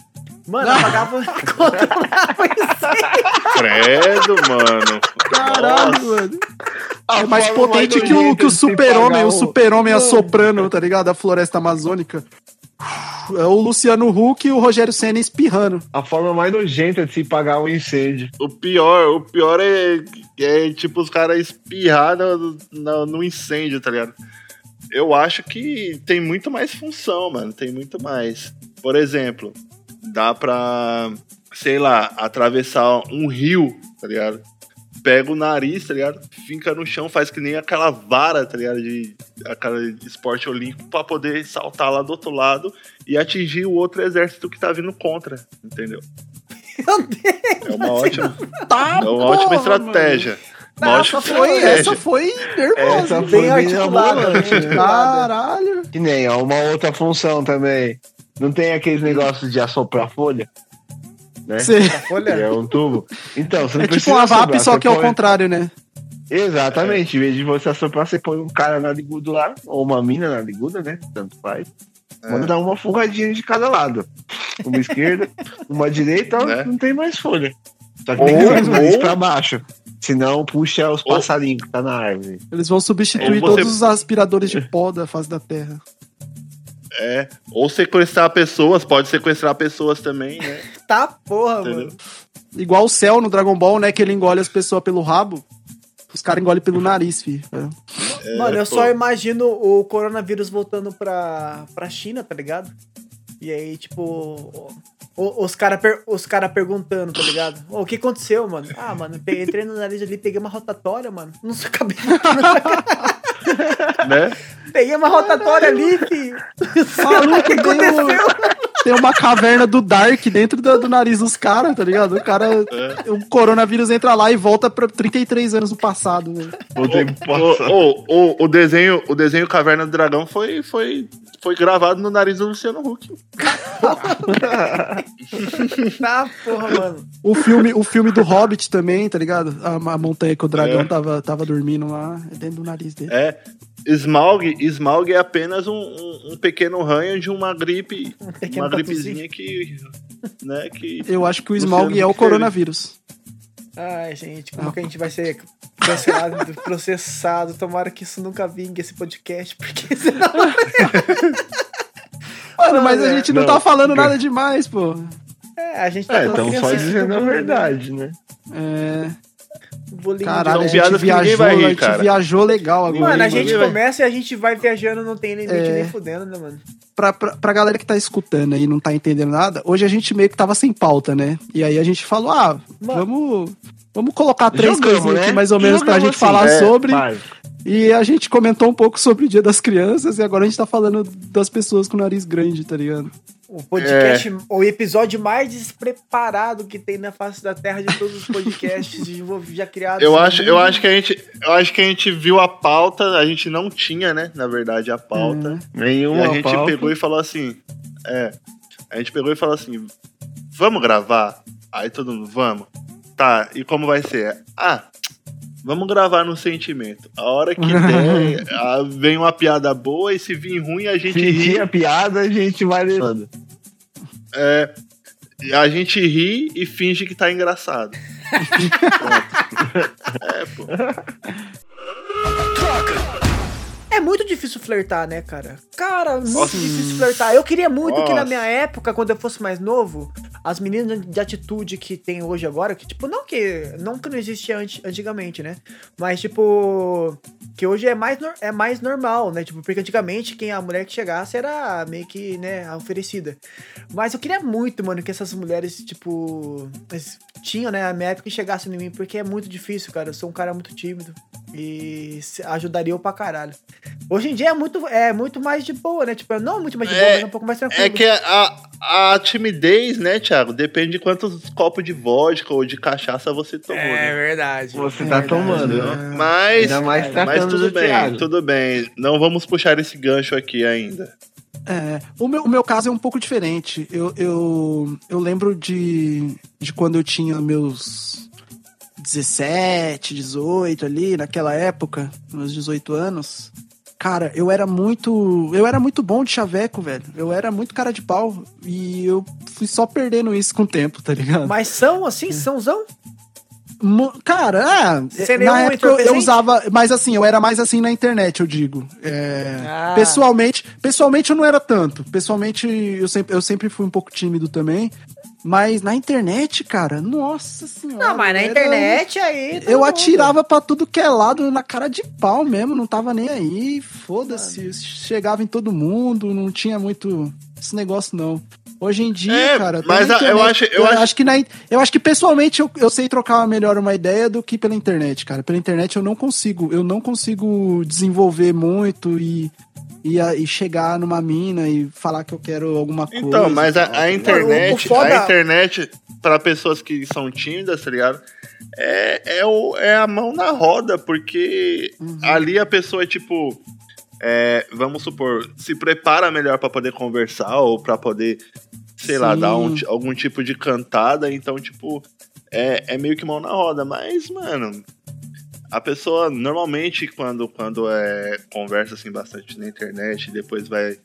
Mano, apagava, controlava incêndio. Credo, mano. Caralho, mano. A É mais potente que o, que o super-homem, o- super-homem assoprando, tá ligado? A floresta amazônica. É o Luciano Huck e o Rogério Senna espirrando. A forma mais nojenta de se pagar um incêndio. O pior, o pior é, é tipo os caras espirrar no, no, no incêndio, tá ligado? Eu acho que tem muito mais função, mano. Tem muito mais. Por exemplo, dá pra, sei lá, atravessar um rio, tá ligado? Pega o nariz, tá ligado? Fica no chão, faz que nem aquela vara, tá ligado? De aquela esporte olímpico pra poder saltar lá do outro lado e atingir o outro exército que tá vindo contra, entendeu? Meu Deus. É uma ótima, Tá, é uma ótima estratégia. Uma Essa ótima foi, estratégia. essa foi nervosa. Essa bem foi articulada, bem né? articulada. Caralho. Que nem, ó, uma outra função também. Não tem aqueles negócios de assoprar folha? Né? Cê- Que Olha, é um tubo. Então, você não É tipo uma VAP, assoprar, só que é o põe- contrário, né? Exatamente. Em vez de você assoprar, você põe um cara na ligudo lá, ou uma mina na liguda, né? Tanto faz. Manda dar uma fungadinha de cada lado. Uma esquerda, uma direita, Né? não tem mais folha. Só que tem Ou- que ser mais ou- pra baixo. Senão puxa os Ou- passarinhos que tá na árvore. Eles vão substituir você- todos os aspiradores de pó da face da Terra. É. Ou sequestrar pessoas, pode sequestrar pessoas também, né? Tá porra, Entendeu? mano. Igual o Cell no Dragon Ball, né? Que ele engole as pessoas pelo rabo. Os caras engolem pelo nariz, fi. É. Mano, eu pô. só imagino o coronavírus voltando pra, pra China, tá ligado? E aí, tipo, os caras os cara perguntando, tá ligado? Ô, o que aconteceu, mano? Ah, mano, peguei, entrei no nariz ali, peguei uma rotatória, mano. Não sei cabelo. né? Peguei uma rotatória ali, filho. Maluco, O que tem, aconteceu? tem uma caverna do Dark dentro do, do nariz dos caras, tá ligado? O cara. É. O coronavírus entra lá e volta pra 33 anos no passado, velho. O, o, o, o desenho, o desenho Caverna do Dragão foi, foi, foi gravado no nariz do Luciano Huck. Tá, porra, mano. O filme, o filme do Hobbit também, tá ligado? A, a montanha que o dragão É. tava, tava dormindo lá, é dentro do nariz dele. É. Smaug, Smaug é apenas um, um, um pequeno ranho de uma gripe. pequeno uma gripezinha que. Né, que Eu acho que o Smaug é o coronavírus. Ai, gente, como que a gente vai ser cancelado, processado? Tomara que isso nunca vingue esse podcast, porque senão. Mano, mas a é. gente não, Não, tá falando não. nada demais, pô. É, a gente tá É, falando então só criança dizendo a verdade, né? É. bolinho Caralho, a gente viajou, vai rir, a gente cara. viajou legal agora. Mano, a gente vai- começa e a gente vai viajando, não tem limite É. nem fudendo, né, mano? pra, pra, pra galera que tá escutando aí e não tá entendendo nada, hoje a gente meio que tava sem pauta, né? E aí a gente falou, ah, Mano. vamos, vamos colocar três Jogamos, coisinhas né? aqui mais ou menos pra gente assim, falar é, sobre. Básico. E a gente comentou um pouco sobre o Dia das Crianças e agora a gente tá falando das pessoas com nariz grande, tá ligado? O podcast, o episódio mais despreparado que tem na face da Terra de todos os podcasts desenvolvidos, já criados. Eu acho, eu acho que a gente, eu acho que a gente viu a pauta, a gente não tinha, né, na verdade, a pauta. E Nenhuma a gente pauta. pegou e falou assim, é, a gente pegou e falou assim, vamos gravar? Aí todo mundo, vamos. Tá, e como vai ser? Ah, vamos gravar no sentimento. A hora que der, vem uma piada boa e se vir ruim a gente Se ri. tinha piada, a gente vai levando. É, a gente ri e finge que tá engraçado. É, pô. É muito difícil flertar, né, cara? Cara, muito Nossa. difícil flertar. Eu queria muito que na Nossa. minha época, quando eu fosse mais novo, as meninas de atitude que tem hoje agora, que tipo, não que não que não existia anti- antigamente, né? Mas tipo, que hoje é mais é mais normal, né? Tipo, porque antigamente quem a mulher que chegasse era meio que, né, a oferecida. Mas eu queria muito, mano, que essas mulheres, tipo, tinham, né, a minha época chegassem em mim, porque é muito difícil, cara. Eu sou um cara muito tímido e se- ajudaria eu pra caralho. Hoje em dia é muito, é muito mais de boa, né? Tipo, não muito mais de boa, É- mas é um pouco mais tranquilo. É que a, a timidez, né, Thiago, depende de quantos copos de vodka ou de cachaça você tomou, né? verdade. Você tá tomando, Entendeu? né? Mas, Ainda mais mas tratando tudo do bem, Thiago. tudo bem. Não vamos puxar esse gancho aqui ainda. É, o, meu, o meu caso é um pouco diferente. Eu, eu, eu lembro de, de quando eu tinha meus 17, 18 ali, naquela época, meus 18 anos. Cara, eu era muito. Eu era muito bom de chaveco, velho. Eu era muito cara de pau. E eu fui só perdendo isso com o tempo, tá ligado? Mas são assim, sãozão? Cara, nem na época eu, eu usava. Mas assim, eu era mais assim na internet, eu digo. É, Ah. Pessoalmente, pessoalmente eu não era tanto. Pessoalmente, eu sempre, eu sempre fui um pouco tímido também. Mas na internet, cara, nossa senhora. Não, mas na era- internet aí. Eu mundo. atirava pra tudo que é lado na cara de pau mesmo, não tava nem aí. Foda-se, chegava em todo mundo, não tinha muito esse negócio não. Hoje em dia, É, cara, mas a- eu acho- eu acho- que na, eu acho que pessoalmente eu, eu sei trocar melhor uma ideia do que pela internet, cara. Pela internet eu não consigo, eu não consigo desenvolver muito e e, e chegar numa mina e falar que eu quero alguma coisa. Então, mas a, a internet, O- o foda- a internet, para pessoas que são tímidas, tá ligado? É, é, o, é a mão na roda, porque Uhum. ali a pessoa é tipo. é, vamos supor, se prepara melhor pra poder conversar ou pra poder, sei lá, Sim. dar um algum tipo de cantada. Então, tipo, é, é meio que mão na roda. Mas, mano, a pessoa normalmente quando, quando é, conversa assim bastante na internet e depois vai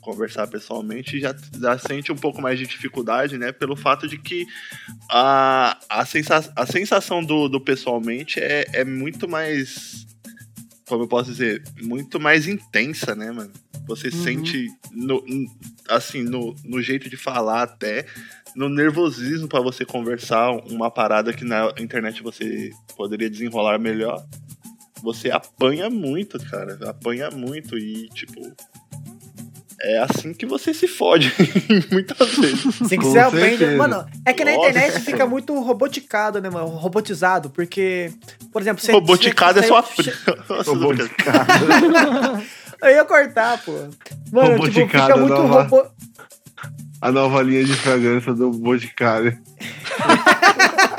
conversar pessoalmente já, já sente um pouco mais de dificuldade, né? Pelo fato de que a, a, sensa a sensação do, do pessoalmente é, é muito mais. Como eu posso dizer? Muito mais intensa, né, mano? Você Uhum. sente, no, assim, no, no jeito de falar até, no nervosismo pra você conversar uma parada que na internet você poderia desenrolar melhor. Você apanha muito, cara. Apanha muito e, tipo. É assim que você se fode, muitas vezes. Assim que Com você aprende. certeza. Mano, é que na Nossa. internet fica muito roboticado, né, mano? Robotizado, porque, por exemplo, você. Roboticado é você- só você- Nossa, Roboticado. Eu ia cortar, pô. Mano, tipo, fica Roboticado, muito robô. A nova linha de fragrância do Boticário.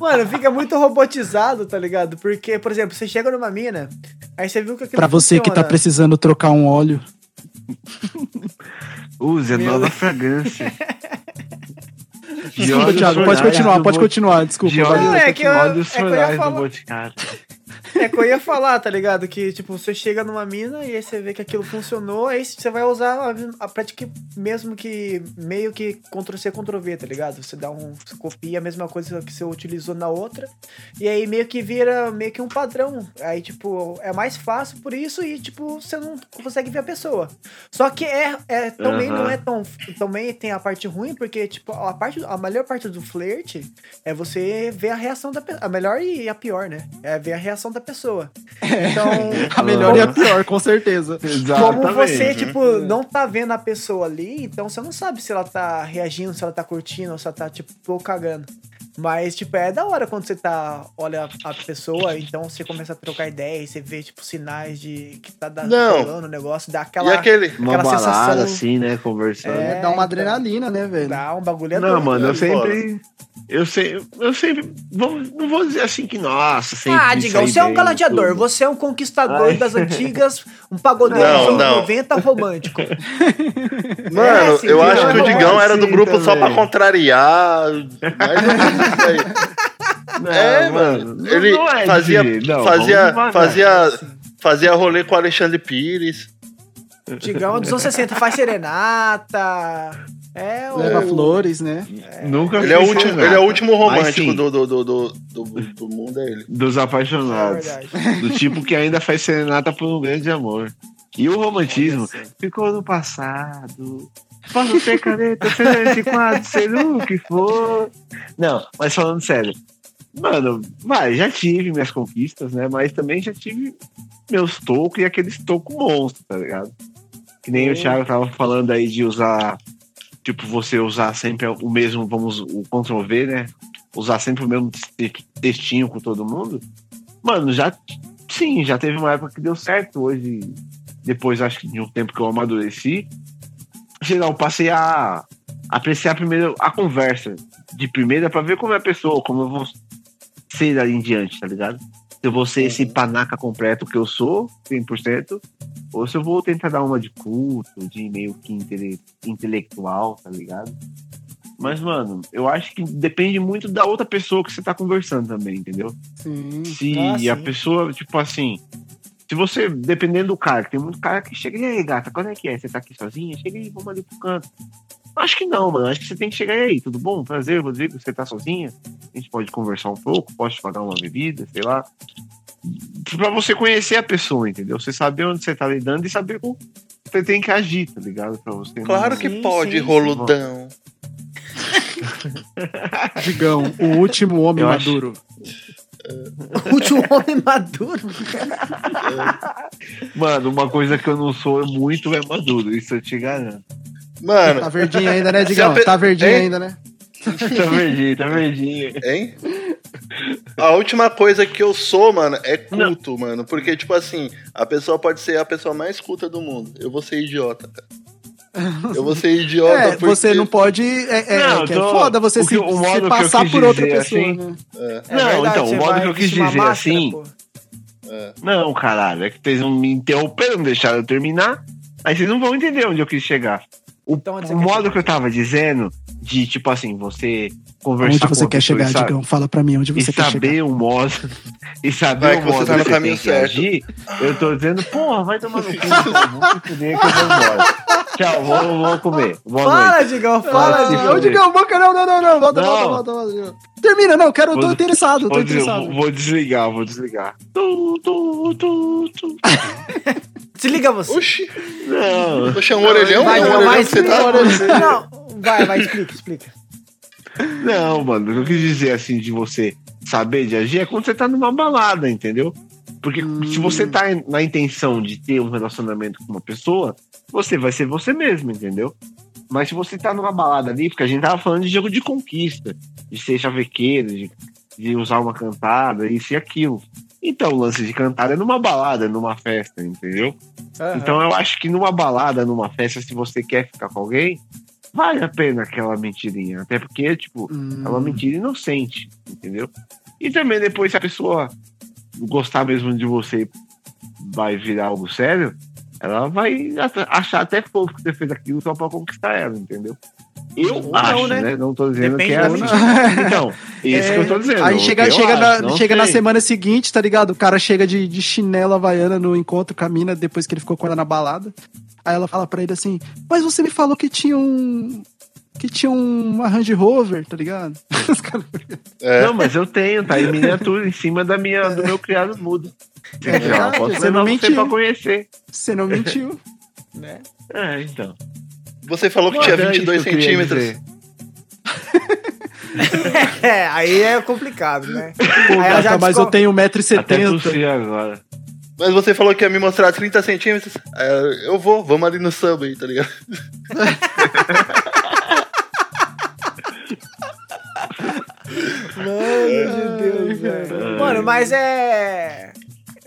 Mano, fica muito robotizado, tá ligado? Porque, por exemplo, você chega numa mina, aí você viu que aquilo Pra você que tá funciona. precisando trocar um óleo. Use a Meu nova Deus. fragrância. De Desculpa, Thiago, pode continuar, pode continuar, desculpa. De Não, é que eu- é que eu ia falar- Boticário. É que eu ia falar, tá ligado? Que, tipo, você chega numa mina e aí você vê que aquilo funcionou, aí você vai usar a, a prática mesmo que meio que Ctrl-C, Ctrl-V, tá ligado? Você dá um. Você copia a mesma coisa que você utilizou na outra, e aí meio que vira meio que um padrão. Aí, tipo, é mais fácil por isso e, tipo, você não consegue ver a pessoa. Só que é, é também Aham. não é tão. Também tem a parte ruim, porque, tipo, a, parte, a melhor parte do flerte é você ver a reação da pessoa. A melhor e a pior, né? É ver a reação da pessoa. Então. A melhor e a pior, com certeza. Como você, Exatamente. tipo, não tá vendo a pessoa ali, então você não sabe se ela tá reagindo, se ela tá curtindo, ou se ela tá, tipo, cagando. Mas, tipo, é da hora quando você tá, olha a pessoa, então você começa a trocar ideia e você vê, tipo, sinais de que tá da- Não. rolando o negócio, dá E aquela. aquele. Uma aquela balada sensação- assim, né? Conversando. É, Dá uma então. adrenalina, né, velho? Dá um bagulho é Não, mano, eu né? sempre. Eu sempre. Eu sempre. Vou, não vou dizer assim que, nossa, sempre. Ah, Digão, você é um tudo. você é um conquistador Ai. das antigas, um pagodeiro dos anos não. 90 romântico. Mano, É, sim, eu acho é que o Digão era do assim grupo só pra também. contrariar. Mais Não, É, mano. não- Ele não é fazia, de- fazia, fazia, fazia rolê com o Alexandre Pires. Digão é dos anos 60, faz serenata. É o. Leva flores, né? Nunca Ele é o último, ele é o último romântico do, do, do, do, do, do mundo, é ele. Dos É apaixonados. verdade. do tipo que ainda faz serenata por um grande amor. E o romantismo ficou no passado. Posso ser caneta, ser esse quadro, o que for. Não, mas falando sério. Mano, vai, já tive minhas conquistas, né? Mas também já tive meus tocos e aqueles tocos monstros, tá ligado? Que nem o Thiago tava falando aí de usar, tipo, você usar sempre o mesmo, vamos, o Ctrl V, né? Usar sempre o mesmo te- textinho com todo mundo. Mano, já sim, já teve uma época que deu certo. Hoje, depois acho que de um tempo que eu amadureci, sei lá, eu passei a apreciar primeiro a conversa de primeira pra ver como é a pessoa, como eu vou ser ali em diante, tá ligado? Se eu vou ser esse panaca completo que eu sou, 100%, ou se eu vou tentar dar uma de culto, de meio que intele- intelectual, tá ligado? Mas, mano, eu acho que depende muito da outra pessoa que você tá conversando também, entendeu? Sim. Se Ah, a sim. pessoa, tipo assim, se você, dependendo do cara, que tem muito cara que chega e aí, gata, quando é que é? Você tá aqui sozinha? Chega aí, vamos ali pro canto. Acho que não, mano. Acho que você tem que chegar e aí, tudo bom? Prazer, Rodrigo, você tá sozinha? A gente pode conversar um pouco, pode te pagar uma bebida, sei lá. Pra você conhecer a pessoa, entendeu? Você saber onde você tá lidando e saber como você tem que agir, tá ligado? Pra você não- Claro que Sim, pode, sim, roludão. Digão, o último homem Eu acho- O último homem maduro. Mano, uma coisa que eu não sou muito é maduro, isso eu te garanto. Mano, Tá verdinho ainda, né, Digão? pe- Tá verdinho Hein? ainda, né? tá verdinho, tá verdinho. Hein? A última coisa que eu sou, mano, é culto, mano. Porque, tipo assim, a pessoa pode ser a pessoa mais culta do mundo. Eu vou ser idiota, cara. Eu vou ser idiota É, porque... você não pode. É, é, Não, que é tô- foda você se, que- o modo se passar por outra dizer, pessoa, assim, né? É Não, verdade, então, o modo que eu quis dizer, máscara, assim, pô. Não, caralho, é que vocês não me interromperam, não deixaram eu terminar. Aí vocês não vão entender onde eu quis chegar. O, Então, o modo que eu tava dizendo, de tipo assim, você conversar Onde você quer chegar, e sa- Digão? Fala pra mim onde E você quer chegar. saber o modo. E saber Vai o que você modo tá no que caminho certo. agir, eu tô dizendo, porra, vai tomar no cu, fuder que eu vou embora. Tchau, vou, vou comer. Boa Fala, noite. Digão, fala, Ah, Digão. ô, Digão, boca, não, não, não, não. Volta, Não. volta, volta, volta, Digão. Termina, não, quero, tô Vou- interessado, tô Vou, interessado. vou desligar, vou desligar. Tu, tu, tu, tu. Desliga você. Oxi, Não. oxi, é um orelhão? Vai, é um não, orelhão vai, que você tá? Não, vai, vai, explica, explica. Não, mano, o que eu quis dizer assim de você saber de agir é quando você tá numa balada, entendeu? Porque se você tá na intenção de ter um relacionamento com uma pessoa, você vai ser você mesmo, entendeu? Mas se você tá numa balada ali, porque a gente tava falando de jogo de conquista, de ser chavequeiro, de, de usar uma cantada, isso e aquilo. Então o lance de cantar é numa balada, numa festa, entendeu? Aham. Então eu acho que numa balada, numa festa, se você quer ficar com alguém, vale a pena aquela mentirinha. Até porque, tipo, Hum. é uma mentira inocente, entendeu? E também depois, se a pessoa gostar mesmo de você vai virar algo sério, ela vai ach- achar até fofo que você fez aquilo só pra conquistar ela, entendeu? Eu Ou acho, não, né? né? Não tô dizendo Depende que é assim. mentira. Então, isso que eu tô dizendo. Aí chega, chega, acho, na, não chega na semana seguinte, tá ligado? O cara chega de, de chinela havaiana no encontro com a mina depois que ele ficou com ela na balada. Aí ela fala pra ele assim: Mas você me falou que tinha um. Que tinha uma Range Rover, tá ligado? É. Não, mas eu tenho, tá em miniatura, em cima da minha, do meu criado mudo. É posso você não levar você mentiu. pra conhecer. Você não mentiu. Né? É, então. Você falou que Mas tinha é isso 22 que centímetros. É, aí é complicado, né? Pô, gata, mas eu tenho Até 1,70m. tossi agora. Mas você falou que ia me mostrar 30 centímetros. Aí eu vou, vamos ali no sub aí, tá ligado? Mano de Deus, velho. Mano, mas é.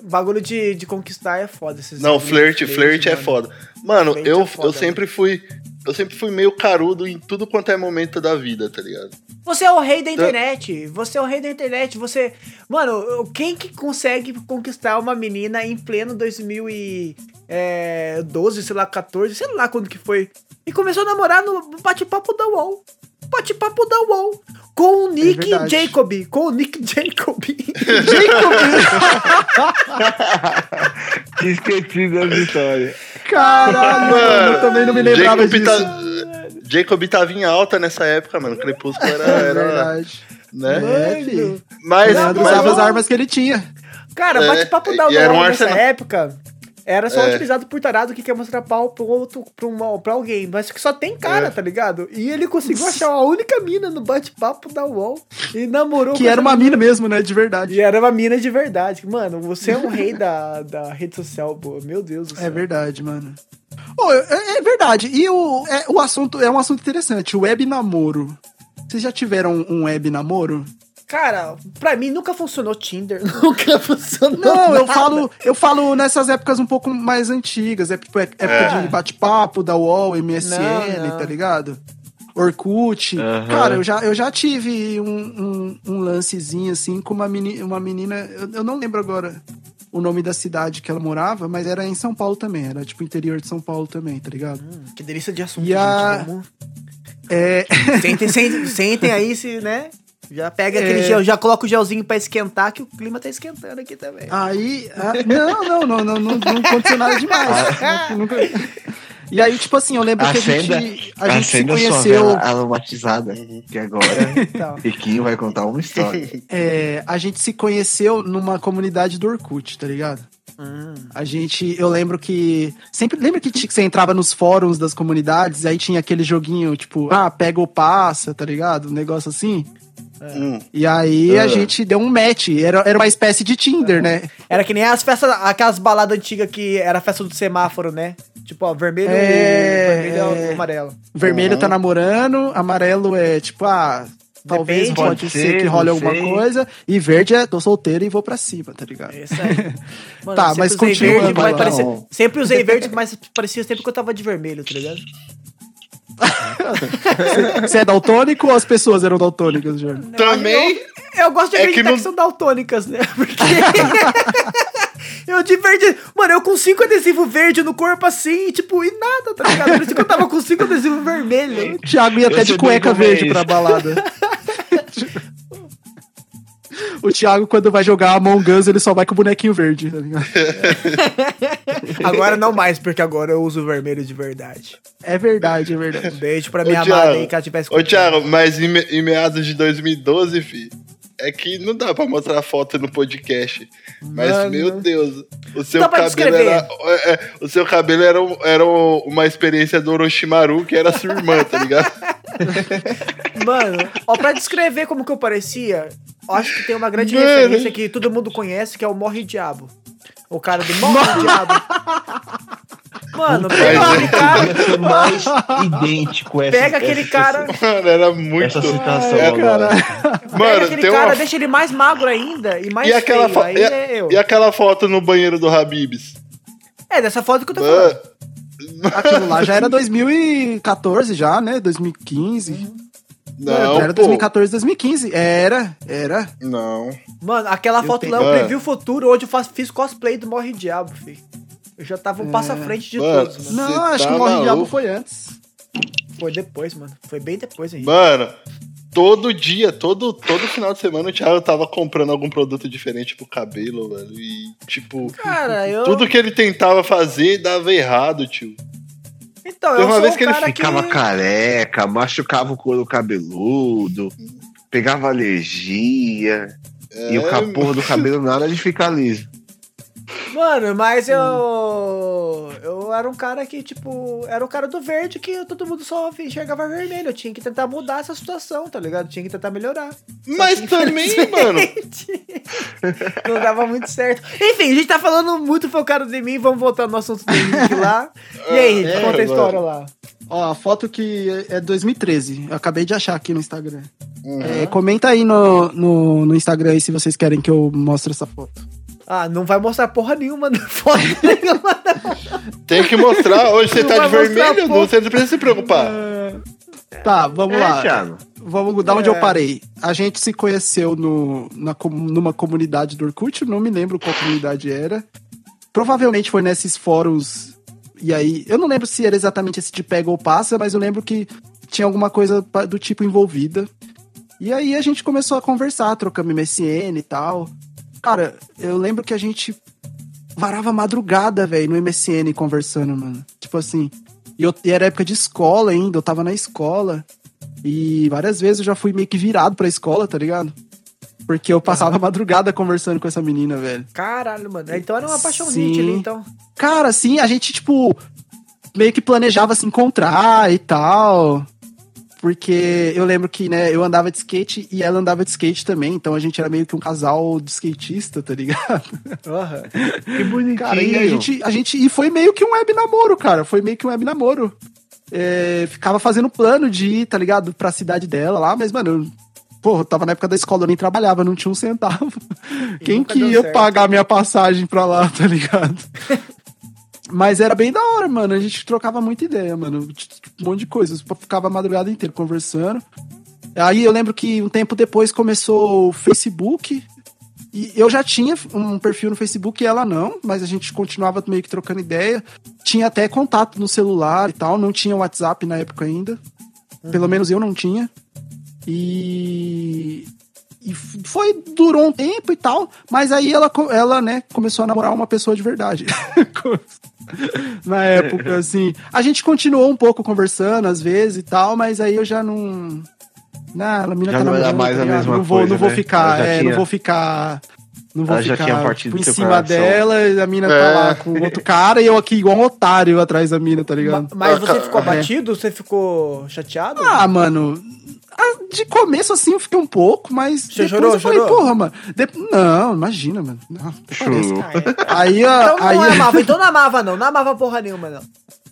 Bagulho de, de conquistar é foda. Esses Não, flerte, flerte é mano. foda. Mano, Flerte eu, é foda, eu sempre fui. Eu sempre fui meio carudo em tudo quanto é momento da vida, tá ligado? Você é o rei da internet. Você é o rei da internet. Você. Mano, quem que consegue conquistar uma menina em pleno 2012, sei lá, 14, sei lá quando que foi. E começou a namorar no bate-papo da UOL. Bate-papo da UOL. Com o Nick verdade. Jacob. Com o Nick Jacob. Tinha esquecido a vitória. Caralho, mano, eu também não me lembrava Jacob, disso. tá- Jacob tava em alta nessa época, mano. Crepúsculo era. É era verdade. né? É, filho. Mas, mas usava as armas que ele tinha. Cara, É, bate-papo da um UOL nessa época era só É. utilizado por tarado que quer mostrar pau pro outro, pra, uma, pra alguém. Mas que só tem cara, É. tá ligado? E ele conseguiu achar a única mina no bate-papo da UOL e namorou Que com era uma mina mesmo, né? De verdade. E era uma mina de verdade. Mano, você é um rei da, da rede social, pô. Meu Deus do céu. É verdade, mano. Ô, é, é verdade. E o, é, o assunto é um assunto interessante. O web namoro. Vocês já tiveram um web namoro? Cara, pra mim nunca funcionou Tinder. Nunca funcionou. Não, eu nada. falo, eu falo nessas épocas um pouco mais antigas, é tipo é- época É. de bate-papo da UOL, MSN, Não, não. tá ligado? Orkut. Aham. Cara, eu já, eu já tive um, um, um lancezinho assim com uma, meni, uma menina, eu, eu não lembro agora o nome da cidade que ela morava, mas era em São Paulo também, era tipo interior de São Paulo também, tá ligado? Que delícia de assunto, E a- gente. Vamos... É, Sentem, sentem, sentem aí, se, né? Já pega aquele É. gel, já coloca o gelzinho pra esquentar, que o clima tá esquentando aqui também. Aí. ah, não, não, não, não, não, não aconteceu nada demais. Nunca- E aí, tipo assim, eu lembro que a Acenda, gente, a gente se conheceu. aromatizada. Que agora Então. Riquinho vai contar uma história. é, a gente se conheceu numa comunidade do Orkut, tá ligado? Hum. A gente, eu lembro que. Sempre lembra que você entrava nos fóruns das comunidades, aí tinha aquele joguinho, tipo, ah, pega ou passa, tá ligado? Um negócio assim. Hum. E aí a Ah. gente deu um match. Era, era uma espécie de Tinder, né? Era que nem as festas, aquelas baladas antigas que era a festa do semáforo, né? Tipo, ó, vermelho, É, vermelho é. e amarelo. Vermelho tá namorando, amarelo é tipo, ah, talvez Depende. pode Pode ser, ser, que role alguma sei. coisa. E verde é tô solteiro e vou pra cima, tá ligado? É isso aí. Mano, Tá, sempre mas usei continuando, verde, mas parecia- Sempre usei verde, mas parecia sempre que eu tava de vermelho, tá ligado? Você é daltônico ou as pessoas eram daltônicas, Jordan? Também. Eu gosto de É que acreditar que, não- são daltônicas, né? Porque. eu de verde. Mano, eu com cinco adesivos verde no corpo assim, tipo, e nada, tá ligado? Por isso que eu tava com cinco adesivos vermelhos. O Thiago ia Eu até de cueca verde pra balada. O Thiago, quando vai jogar Among Us, ele só vai com o bonequinho verde, tá ligado? Agora não mais, porque agora eu uso vermelho de verdade. É verdade, é verdade. Um beijo pra Ô, minha amada aí, que ela tivesse Ô, Thiago, mas em, em meados de 2012, fi, é que não dá pra mostrar foto no podcast. Mas, Mano. meu Deus, o seu cabelo era. é, é, o seu cabelo era, um- era um- uma experiência do Orochimaru, que era sua irmã, tá ligado? Mano, ó, pra descrever como que eu parecia, eu acho que tem uma grande Mano. referência que todo mundo conhece, que é o Morre Diabo. O cara do morre, diabo. Mano, pega é- aquele cara. Ia ser mais idêntico essa Pega aquele essa- cara. Mano, era muito. Essa citação É, agora. Pega Mano, aquele tem cara, uma. deixa ele mais magro ainda e mais E aquela, feio. fo- Aí e, é eu. e aquela foto no banheiro do Habibs? É, dessa foto que eu tô Mano, falando. Aquilo lá já era 2014 já, né? 2015. não, era pô. 2014, 2015. Era, era. Não. Mano, aquela Eu foto tenho- lá eu Mano. previ o futuro, onde eu faço- fiz cosplay do Morre Diabo, filho. Eu já tava um passo à frente de Mano. todos, mano. Não, acho tá que o Morre? Diabo foi antes. Foi depois, mano. Foi bem depois ainda. Mano, todo dia, todo, todo final de semana o Thiago tava comprando algum produto diferente pro cabelo, velho. E, tipo, Cara, eu. tudo que ele tentava fazer dava errado, tio. Então, eu uma sou vez o que ele Ficava que... careca, machucava o couro cabeludo, pegava alergia. E o É, capô do cabelo nada de ficar liso. Mano, mas eu. Eu era um cara que, tipo. Era o cara do verde que todo mundo só enxergava vermelho. Eu tinha que tentar mudar essa situação, tá ligado? Tinha que tentar melhorar. Mas também, mano. Não dava muito certo. Enfim, a gente tá falando muito focado em mim. Vamos voltar no assunto do Henrique lá. E aí, É, conta a mano. história lá. Ó, a foto que é 2013. Eu acabei de achar aqui no Instagram. Uhum. É, comenta aí no, no, no Instagram aí se vocês querem que eu mostre essa foto. Ah, não vai mostrar porra nenhuma, não. foto nenhuma, não. Tem que mostrar. Hoje você Não tá de vermelho, não, você não precisa se preocupar. Tá, vamos É, lá. Thiago. Vamos da onde É. eu parei. A gente se conheceu no, na, numa comunidade do Orkut, eu não me lembro qual comunidade era. Provavelmente foi nesses fóruns. E aí, eu não lembro se era exatamente esse de pega ou passa, mas eu lembro que tinha alguma coisa do tipo envolvida. E aí a gente começou a conversar, trocamos MSN e tal. Cara, eu lembro que a gente varava madrugada, velho, no MSN conversando, mano. Tipo assim. E, eu, e era época de escola ainda, eu tava na escola. E várias vezes eu já fui meio que virado pra escola, tá ligado? Porque eu passava a madrugada conversando com essa menina, velho. Caralho, mano. Então era uma paixãozinha Sim. ali, então. Cara, assim, a gente, tipo, meio que planejava se encontrar e tal. Porque eu lembro que, né, eu andava de skate e ela andava de skate também. Então a gente era meio que um casal de skatista, tá ligado? Aham. Que bonitinho. Cara, e a gente, a gente. E foi meio que um web namoro, cara. Foi meio que um web namoro. É, ficava fazendo plano de ir, tá ligado? Pra cidade dela lá, mas, mano, eu, porra, eu tava na época da escola, eu nem trabalhava, não tinha um centavo. Quem nunca que ia certo. pagar minha passagem pra lá, tá ligado? Mas era bem da hora, mano. A gente trocava muita ideia, mano. Um monte de coisas. Ficava a madrugada inteira conversando. Aí eu lembro que um tempo depois começou o Facebook. E eu já tinha um perfil no Facebook e ela não, mas a gente continuava meio que trocando ideia. Tinha até contato no celular e tal, não tinha WhatsApp na época ainda. Pelo menos eu não tinha. E. E foi, durou um tempo e tal, mas aí ela, ela, né, começou a namorar uma pessoa de verdade. Na época, assim. A gente continuou um pouco conversando, às vezes e tal, mas aí eu já não. Não, a mina Já tá não era mais tá a mesma não vou, coisa, não vou né? ficar, é, tinha- não vou ficar. Não vou Ela ficar tipo, em cima coração. dela, e a mina tá É. lá com outro cara e eu aqui igual um otário atrás da mina, tá ligado? Ma- Mas você ficou É. abatido? Você ficou chateado? Ah, mano. Ah, De começo, assim, eu fiquei um pouco, mas. Você depois chorou, eu falei, chorou? porra, mano. de- Não, imagina, mano. Não, Chorou. É. Aí, ó, Então não aí, amava, então não amava, não. Não amava porra nenhuma, não.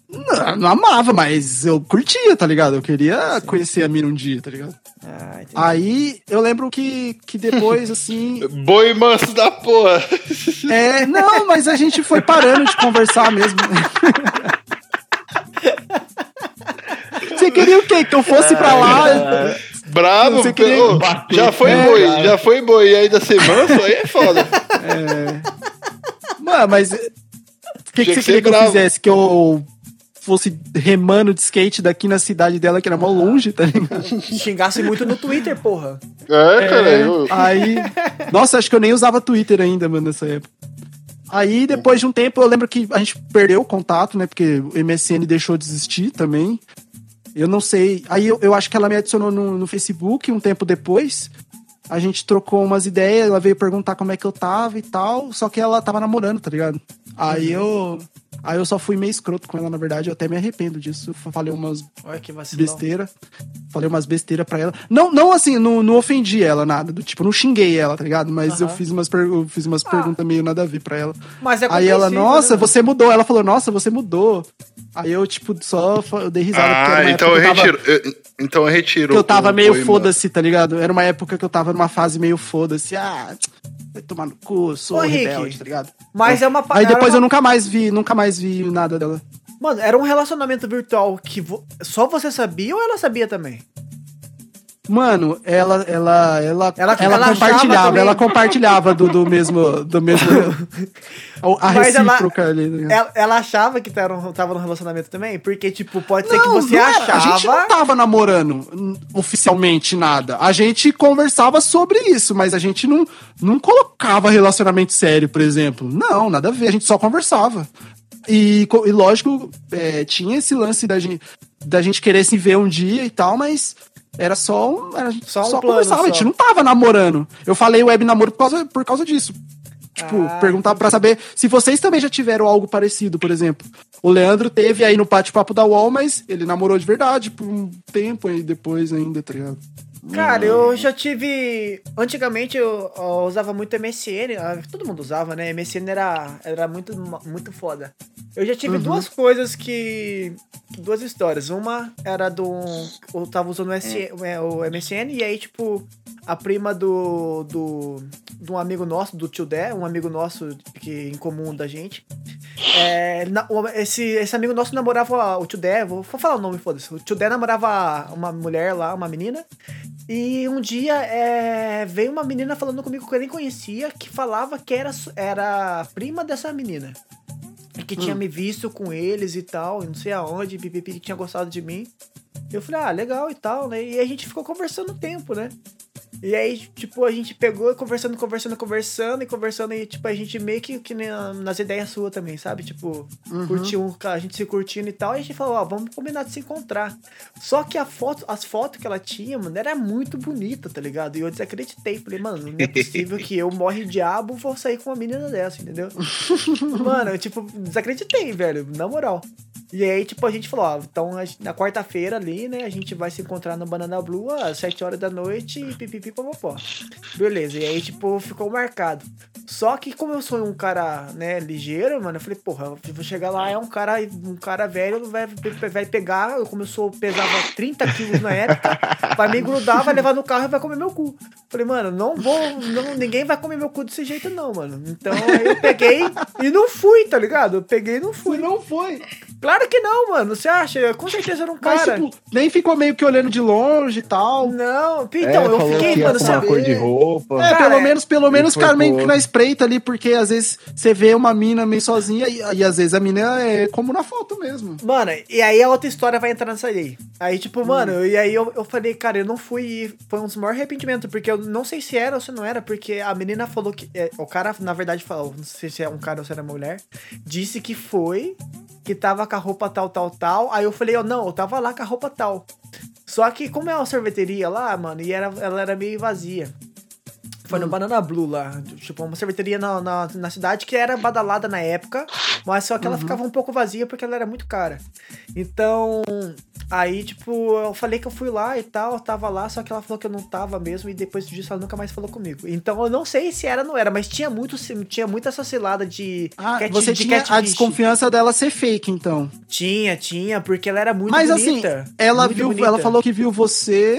não, não amava, mas eu curtia, tá ligado? Eu queria conhecer a mina um dia, tá ligado? Ah. Aí eu lembro que, que depois, assim. Boi manso da porra. É, não, mas a gente foi parando de conversar mesmo. Queria o quê? Que eu fosse pra lá? Brabo, Você queria ô, bater, já foi né, boi, cara? já foi boi e ainda ser manso, aí é foda. Mano, mas. O que, que você queria que eu bravo. fizesse? Que eu fosse remando de skate daqui na cidade dela, que era mó longe, tá ligado? Xingasse muito no Twitter, porra. É, cara, É, eu, Aí. Nossa, acho que eu nem usava Twitter ainda, mano, nessa época. Aí, depois de um tempo, eu lembro que a gente perdeu o contato, né? Porque o MSN deixou de existir também. Eu não sei. Aí eu, eu acho que ela me adicionou no, no Facebook um tempo depois. A gente trocou umas ideias, ela veio perguntar como é que eu tava e tal. Só que ela tava namorando, tá ligado? Aí eu. Aí eu só fui meio escroto com ela, na verdade. Eu até me arrependo disso. Eu Falei umas Olha que vacilão. besteira. Falei umas besteiras pra ela. Não, não assim, não, não ofendi ela, nada. Do tipo, não xinguei ela, tá ligado? Mas eu fiz umas, per- eu fiz umas Ah. perguntas meio nada a ver pra ela. Mas é Aí ela, compreensível, nossa, né? você mudou. Ela falou, nossa, você mudou. Aí eu, tipo, só eu dei risada. Ah, então eu que tava- retiro. eu- então eu retiro. que eu tava meio foda-se, tá ligado? Era uma época que eu tava numa fase meio foda-se. Ah, vai tomar no cu, sou Ô, Rick, rebelde, tá ligado? Mas é uma pa- Aí depois uma- eu nunca mais vi, nunca mais vi nada dela. Mano, era um relacionamento virtual que vo- só você sabia ou ela sabia também? Mano, ela, ela, ela, Ela- ela, ela compartilhava, ela compartilhava do, do mesmo, do mesmo, a Mas ela- recíproca ali. tá ligado? Ela, ela achava que tava, tava no relacionamento também? Porque, tipo, pode ser que Não, você não era. achava. A gente não tava namorando oficialmente nada. A gente conversava sobre isso, mas a gente não, não colocava relacionamento sério, por exemplo. Não, nada a ver. A gente só conversava. E, e lógico, é, tinha esse lance da gente, da gente querer se ver um dia e tal, mas era só. Era, Só só, um plano, conversava. A gente só. não tava namorando. Eu falei web namoro por causa, por causa disso. Tipo, Ah, perguntar pra saber se vocês também já tiveram algo parecido, por exemplo. O Leandro teve aí no bate-papo da UOL, mas ele namorou de verdade por um tempo aí depois ainda, tá ligado? Cara, eu já tive. Antigamente eu, eu usava muito MSN. ah, Todo mundo usava, né? MSN era, era muito, muito foda. Eu já tive duas coisas que. Duas histórias. Uma era do. Eu tava usando o, SN, o MSN e aí, tipo, a prima do. do. de um amigo nosso, do tio Dé, um amigo nosso que, em comum da gente. É, na- esse, esse amigo nosso namorava o tio Dé, vou, vou falar o nome, foda-se. O tio Dé namorava uma mulher lá, uma menina. E um dia é, veio uma menina falando comigo que eu nem conhecia, que falava que era, era prima dessa menina. E que tinha me visto com eles e tal, e não sei aonde, pipipi, que tinha gostado de mim. Eu falei, ah, legal e tal, né? E a gente ficou conversando um tempo, né? E aí, tipo, a gente pegou e conversando, conversando, conversando e conversando, e tipo, a gente meio que, que nas ideias suas também, sabe? Tipo, curtiu, um- a gente se curtindo e tal, e a gente falou, ó, vamos combinar de se encontrar. Só que a foto, as fotos que ela tinha, mano, era muito bonita, tá ligado? E eu desacreditei, falei, mano, não é possível que eu morre diabo vou sair com uma menina dessa, entendeu? mano, eu, tipo, desacreditei, velho, na moral. E aí, tipo, a gente falou, ó, então na quarta-feira ali, né, a gente vai se encontrar no Banana Blue às 7 horas da noite e pipipi popopó. Beleza, e aí, tipo, ficou marcado. Só que como eu sou um cara, né, ligeiro, mano, eu falei, porra, eu vou chegar lá, é um cara, um cara velho, vai, vai pegar, como eu sou, pesava 30 quilos na época, vai me grudar, vai levar no carro e vai comer meu cu. Falei, mano, não vou, não, ninguém vai comer meu cu desse jeito não, mano. Então aí eu peguei e não fui, tá ligado? Eu peguei e não fui. não foi. Claro que não, mano. Você acha? Com certeza era um Mas, cara. tipo, nem ficou meio que olhando de longe e tal. Não, então, É, eu fiquei, mano, sabe? cor de roupa. É, Cara, pelo é- menos, pelo menos ficar meio que na espreita ali, porque às vezes você vê uma mina meio sozinha e, e às vezes a mina é como na foto mesmo. Mano, e aí a outra história vai entrar nessa aí. Aí, tipo, mano, e aí eu, eu falei, cara, eu não fui. Foi um dos maiores arrependimentos, porque eu não sei se era ou se não era, porque a menina falou que. é, o cara, na verdade, falou, não sei se é um cara ou se era mulher, disse que foi, que tava com a roupa tal, tal, tal. Aí eu falei, ó, não, eu tava lá com a roupa tal. Só que, como é uma sorveteria lá, mano, e era, ela era meio vazia. Foi no Banana Blue lá. Tipo, uma sorveteria na, na, na cidade que era badalada na época, mas só que ela ficava um pouco vazia porque ela era muito cara. Então, aí, tipo, eu falei que eu fui lá e tal, eu tava lá, só que ela falou que eu não tava mesmo, e depois disso ela nunca mais falou comigo. Então eu não sei se era ou não era, mas tinha muito, tinha muita essa cilada de. Ah, cat- você de tinha a catfish. desconfiança dela ser fake, então. Tinha, tinha, porque ela era muito Mas bonita. assim, ela viu, bonita. ela falou que viu você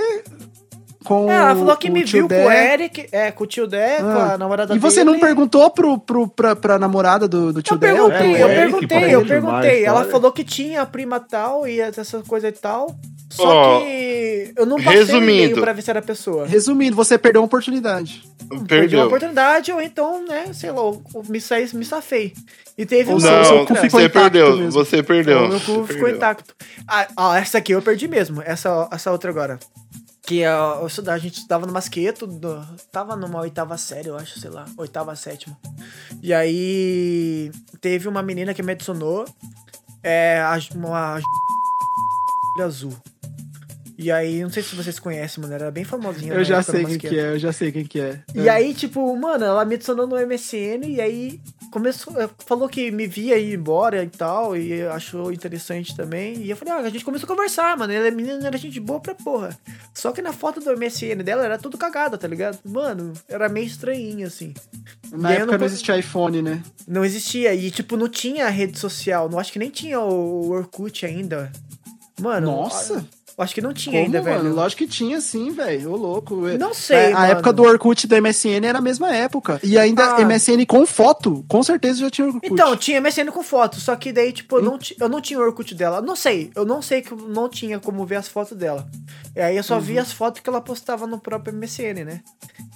com É, ela falou que me viu Dé. com o Eric, é, com o tio Dé, com Ah. a namorada E você dele. não perguntou pro, pro, pra, pra namorada do, do tio Eu Dé? perguntei, É, eu Eric perguntei, eu perguntei. Ela falou que tinha a prima tal e essa coisa e tal. Só Ó, que eu não passei resumindo. pra ver se era a pessoa. Resumindo, você perdeu uma oportunidade. Perdi uma Perdeu. oportunidade, ou então, né, sei lá, me, saí, me safei. E teve Ou uma seu- seu Não, cu outra. ficou você intacto perdeu, mesmo. você perdeu. O meu cu Você ficou perdeu. intacto. Ah, ó, essa aqui eu perdi mesmo. Essa, essa outra agora. Que eu estudava- a gente estudava no Masqueto, do- tava numa oitava série, eu acho, sei lá, oitava, sétima. E aí teve uma menina que me adicionou, é, a- uma azul. E aí, não sei se vocês conhecem, mano, ela era bem famosinha. Eu já sei quem que é, eu já sei quem que é. E aí, tipo, mano, ela me adicionou no MSN e aí começou, eh, falou que me via ir embora e tal, e achou interessante também. E eu falei, ah, a gente começou a conversar, mano. Ela, a menina era gente boa pra porra. Só que na foto do MSN dela era tudo cagada, tá ligado? Mano, era meio estranhinho, assim. Na E época não não existia iPhone, né? Não existia. E, tipo, não tinha rede social. Não acho que nem tinha o Orkut ainda. Mano. Nossa. eu Acho que não tinha Como, ainda, mano? velho. Lógico que tinha sim, velho. Ô, louco. Não sei, A, a época do Orkut do MSN era a mesma época. E ainda Ah. MSN com foto. Com certeza já tinha Orkut. Então, tinha MSN com foto, só que daí, tipo, eu não, eu não tinha o Orkut dela. Não sei, eu não sei que eu não tinha como ver as fotos dela. E aí eu só vi Uhum. as fotos que ela postava no próprio MSN, né?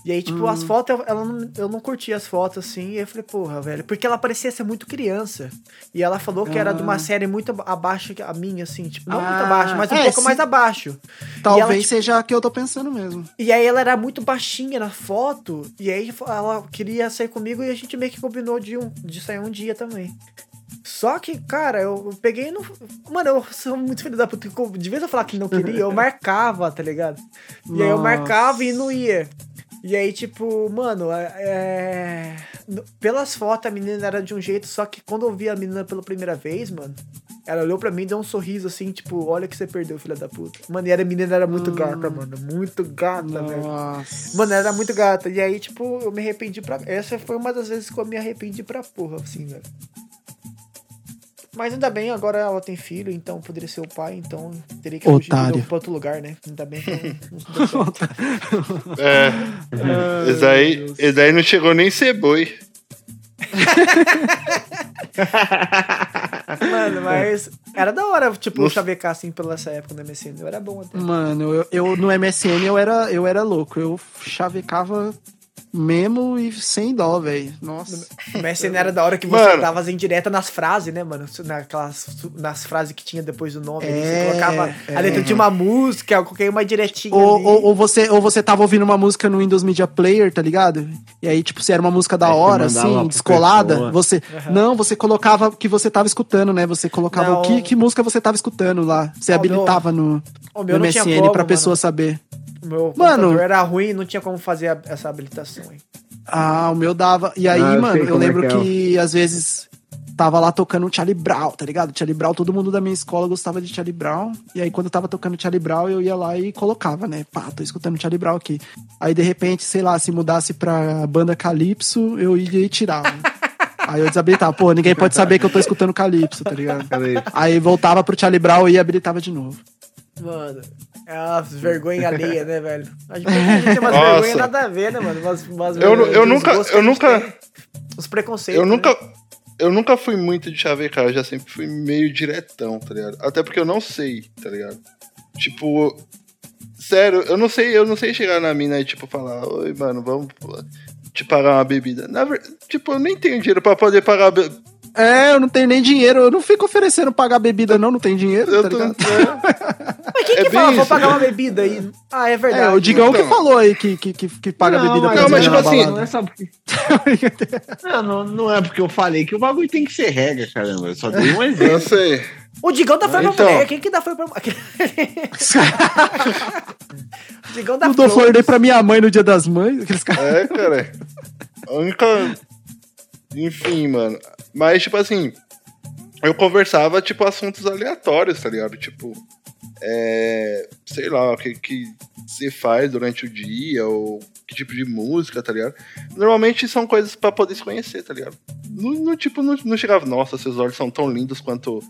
E aí, tipo, Hum. as fotos, eu- ela não, eu não curtia as fotos assim. E eu falei, porra, velho, porque ela parecia ser muito criança. E ela falou que era de uma Ah. série muito ab- abaixo que a minha, assim, tipo, não muito Ah, abaixo, mas um é, pouco sim. mais abaixo. Talvez ela, tipo, seja a que eu tô pensando mesmo. E aí ela era muito baixinha na foto, e aí ela queria sair comigo e a gente meio que combinou de, um, de sair um dia também. Só que, cara, eu peguei no. Mano, eu sou muito filho da puta. porque De vez eu falar que não queria, eu marcava, tá ligado? E aí eu Nossa. marcava e não ia. E aí, tipo, mano, é- é... pelas fotos a menina era de um jeito, só que quando eu vi a menina pela primeira vez, mano, ela olhou pra mim e deu um sorriso assim, tipo, olha que você perdeu, filha da puta. Mano, e a menina era muito gata, mano. Muito gata, velho. Mano, ela era muito gata. E aí, tipo, eu me arrependi pra. Essa foi uma das vezes que eu me arrependi pra porra, assim, velho. Mas ainda bem, agora ela tem filho, então poderia ser o pai, então teria que fugir Otário. de- pra outro lugar, né? Ainda bem que não, não deu certo. É. Esse daí, esse daí não chegou nem ser boi. Mano, mas era da hora, tipo, No- chavecar assim pela essa época no MSN. Eu era bom até. Mano, eu, eu no MSN eu era, eu era louco. Eu chavecava mesmo e sem dó, velho. Nossa. O MSN era da hora que você Mano. dava as indiretas nas frases, né, mano? Naquelas, nas frases que tinha depois do nome. ali, É, você colocava é. a letra de uma música, qualquer uma direitinha Ou, ali. ou, ou você, ou você tava ouvindo uma música no Windows Media Player, tá ligado? E aí, tipo, se era uma música da hora, assim, descolada, pessoa. você. Não, você colocava o que você tava escutando, né? Você colocava Não. o que, que música você tava escutando lá. Você habilitava no, meu no tinha MSN como, pra mano. pessoa saber. O meu Mano. era ruim, não tinha como fazer a- essa habilitação aí. Ah, o meu dava. E aí, Ah, eu mano, eu é lembro que é, que às vezes tava lá tocando um Charlie Brown, tá ligado? Charlie Brown, todo mundo da minha escola gostava de Charlie Brown. E aí, quando tava tocando Charlie Brown, eu ia lá e colocava, né? Pá, tô escutando Charlie Brown aqui. Aí, de repente, sei lá, se mudasse pra banda Calypso, eu ia e tirava. Aí eu desabilitava, pô, ninguém pode saber que eu tô escutando Calypso, tá ligado? Aí voltava pro Charlie Brown e habilitava de novo. Mano, é uma vergonha alheia, né, velho? A gente, tem umas Nossa. vergonhas nada a ver, né, mano? Umas, umas Eu, eu nunca, eu nunca, tem, Os preconceitos. eu né? nunca, eu nunca fui muito de chavecar, eu já sempre fui meio diretão, tá ligado? Até porque eu não sei, tá ligado? Tipo, sério, eu não sei, eu não sei chegar na mina e tipo falar, oi, mano, vamos te pagar uma bebida. Na verdade, tipo, eu nem tenho dinheiro pra poder pagar. É, eu não tenho nem dinheiro, eu não fico oferecendo pagar bebida, não, não tem dinheiro, Eu tá tô, ligado? Mas quem É que fala, vou isso. pagar uma bebida aí? Ah, é verdade. É, o Digão Então. que falou aí que, que, que, que paga bebida pra não, mas tipo assim, Não é só porque. não, não, não é porque eu falei que o bagulho tem que ser regra, caramba. Eu só dei um exemplo. eu sei. O Digão dá flor pra Então. mulher. Quem que dá flor pra mulher? o Digão dá Não dou flor. flor nem pra minha mãe no dia das mães. Aqueles caras. É, cara. A única. Enfim, mano. Mas, tipo assim. Eu conversava, tipo, assuntos aleatórios, tá ligado? Tipo. É. Sei lá, o que, que você faz durante o dia, ou que tipo de música, tá ligado? Normalmente são coisas pra poder se conhecer, tá ligado? No, no tipo, não, não chegava, nossa, seus olhos são tão lindos quanto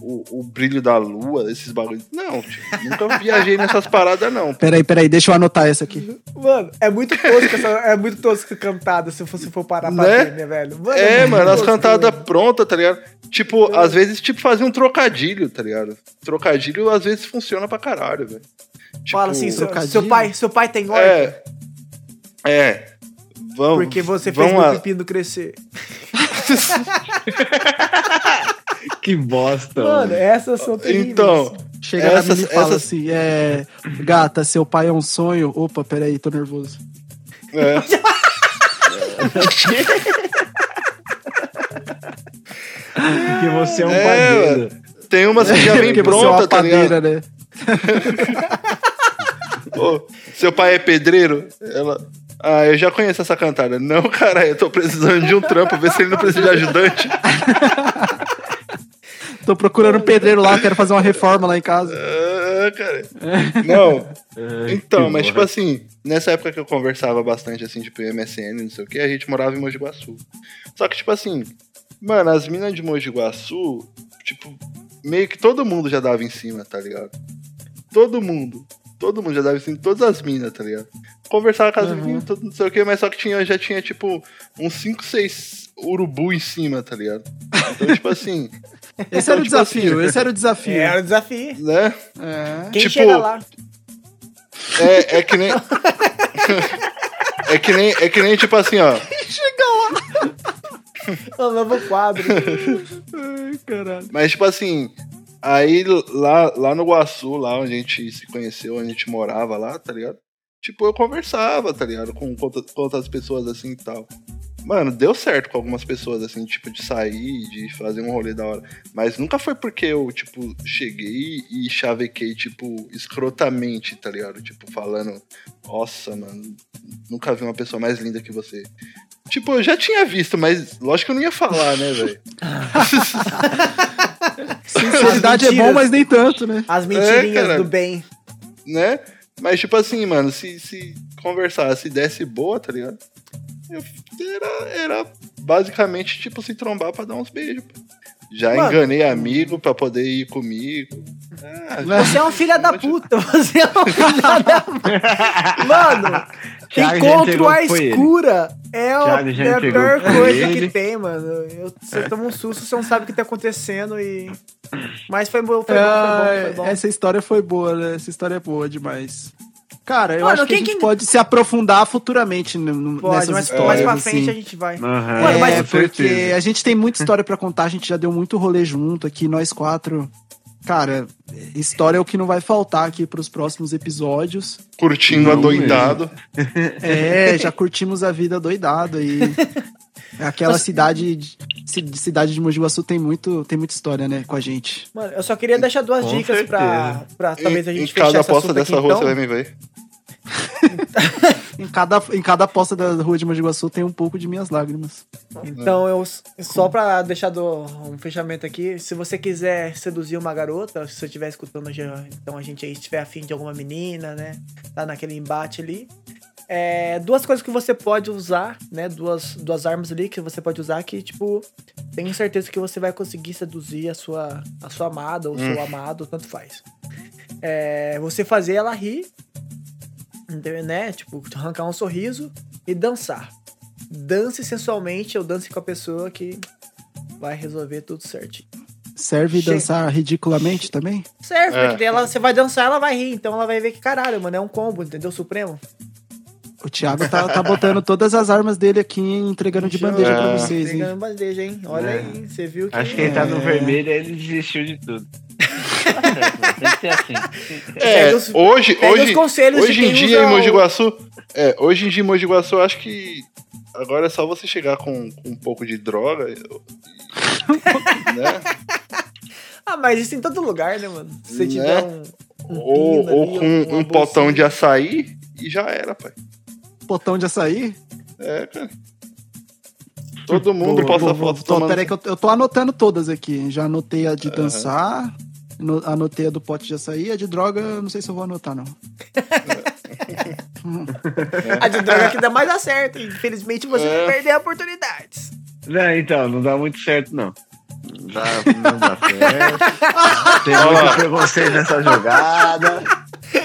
o, o brilho da lua, esses bagulhos. Não, tipo, nunca viajei nessas paradas, não. Peraí, peraí, deixa eu anotar essa aqui. Mano, é muito tosco essa, é muito tosco cantada se você for parar pra Né? ver, né, velho? Mano, É, muito mano, as cantadas prontas, tá ligado? Tipo, às vezes, tipo, fazia um trocadilho, tá ligado? Trocadilho, às vezes, funciona pra caralho, velho. Tipo, Fala assim, seu, seu pai, seu pai tem orca É. É. Vamos. porque você fez lá. pepino crescer. Que bosta. Mano, essas são terríveis. Então, Chega Essas- e fala essas- assim: é. Gata, seu pai é um sonho. Opa, peraí, tô nervoso. é. Porque você é um É, padeiro. Tem umas que já vem é pronta, uma tá ligado? né? Ô, seu pai é pedreiro? Ela. Ah, eu já conheço essa cantada. Não, cara, eu tô precisando de um trampo, ver se ele não precisa de ajudante. Tô procurando um pedreiro lá, quero fazer uma reforma lá em casa. Ah, cara. Não. Então, mas tipo assim, nessa época que eu conversava bastante, assim, tipo, MSN, não sei o que, a gente morava em Mogi Guaçu. Só que, tipo assim, mano, as minas de Mogi Guaçu, tipo, meio que todo mundo já dava em cima, tá ligado? Todo mundo. Todo mundo já dava em cima, todas as minas, tá ligado? Conversava com as meninas, tudo não sei o que, mas só que tinha, já tinha, tipo, uns 5, 6 urubu em cima, tá ligado? Então, tipo assim. Esse era o tipo desafio, assim, esse era o desafio. Era o desafio. Né? É. Quem Tipo, chega lá? É, é que nem. é que nem, é que nem tipo assim, ó. O novo quadro. Ai, caralho. Mas tipo assim, aí lá, lá no Guaçu, lá onde a gente se conheceu, onde a gente morava lá, tá ligado? Tipo, eu conversava, tá ligado? Com, com, com outras pessoas assim e tal. Mano, deu certo com algumas pessoas, assim, tipo, de sair, de fazer um rolê da hora. Mas nunca foi porque eu, tipo, cheguei e chavequei, tipo, escrotamente, tá ligado? Tipo, falando, nossa, mano, nunca vi uma pessoa mais linda que você. Tipo, eu já tinha visto, mas lógico que eu não ia falar, né, velho? Sinceridade é bom, mas nem tanto, né? As mentirinhas cara. do bem. né? Mas, tipo assim, mano, se, se conversar, se desse boa, tá ligado? Era, era basicamente, tipo, se trombar pra dar uns beijos. Já Mano. enganei amigo pra poder ir comigo. Ah, já- Você é um filho da puta. Você é um filho da Mano, Thiago já encontro à escura é, o- é a entregou pior coisa ele. que tem, mano. Eu- você toma um susto, você não sabe o que tá acontecendo e. Mas foi bom, foi bom, foi bom, foi bom. Essa história foi boa, né? Essa história é boa demais. Cara, eu Mano, acho que a gente que- pode se aprofundar futuramente no- Pode, nessas mas histórias. mais pra assim. frente a gente vai. Aham, Mano, mas- É, com certeza. porque a gente tem muita história pra contar, a gente já deu muito rolê junto aqui, nós quatro. Cara, história é o que não vai faltar aqui pros próximos episódios. curtindo Não adoidado. É, já curtimos a vida doidado aí. Aquela cidade, de- ci- cidade de Mogi Guaçu tem muito, tem muita história, né, com a gente. Mano, eu só queria deixar duas Com dicas pra, certeza. pra talvez a Em, gente em fechar cada esse aposta dessa aqui, rua então. você vai me ver. Em cada, em cada poça da rua de Mogi Guaçu tem um pouco de minhas lágrimas. Então, eu só pra deixar do, um fechamento aqui, se você quiser seduzir uma garota, se você estiver escutando, já, então a gente aí estiver afim de alguma menina, né? Tá naquele embate ali. É, duas coisas que você pode usar, né? Duas, duas armas ali que você pode usar que, tipo, tenho certeza que você vai conseguir seduzir a sua, a sua amada ou seu amado, tanto faz. É, você fazer ela rir, né? Tipo, arrancar um sorriso e dançar dance sensualmente ou dance com a pessoa que vai resolver tudo certinho. Serve Chega. dançar ridiculamente também? Serve, É. porque ela, você vai dançar, ela vai rir, então ela vai ver que caralho, mano, é um combo, entendeu? Supremo. O Thiago tá, tá botando todas as armas dele aqui, entregando de bandeja pra É. vocês, hein? Pegando bandeja, hein? Olha É. aí, você viu que. Acho que ele tá no É. vermelho e ele desistiu de tudo. Mano, Tem que ser assim. É, os- hoje, hoje, hoje em dia em Mogi o- Guaçu, é, hoje em dia em Mogi Guaçu, acho que agora é só você chegar com, com um pouco de droga, né? Ah, mas isso em todo lugar, né, mano? Se você Né? tiver um. um ou, ou ali, com uma um potão de açaí e já era, pai. Potão de açaí? É, cara. Todo mundo Boa, posta boa, foto Tô, tomando. peraí que eu, eu tô anotando todas aqui. Já anotei a de dançar, no- anotei a do pote de açaí, a de droga, não sei se eu vou anotar, não. A de droga que dá mais acerto. Infelizmente você É. vai perder oportunidades. Não, então, não dá muito certo, não. Não dá, não dá certo. Tem muito preconceito nessa jogada.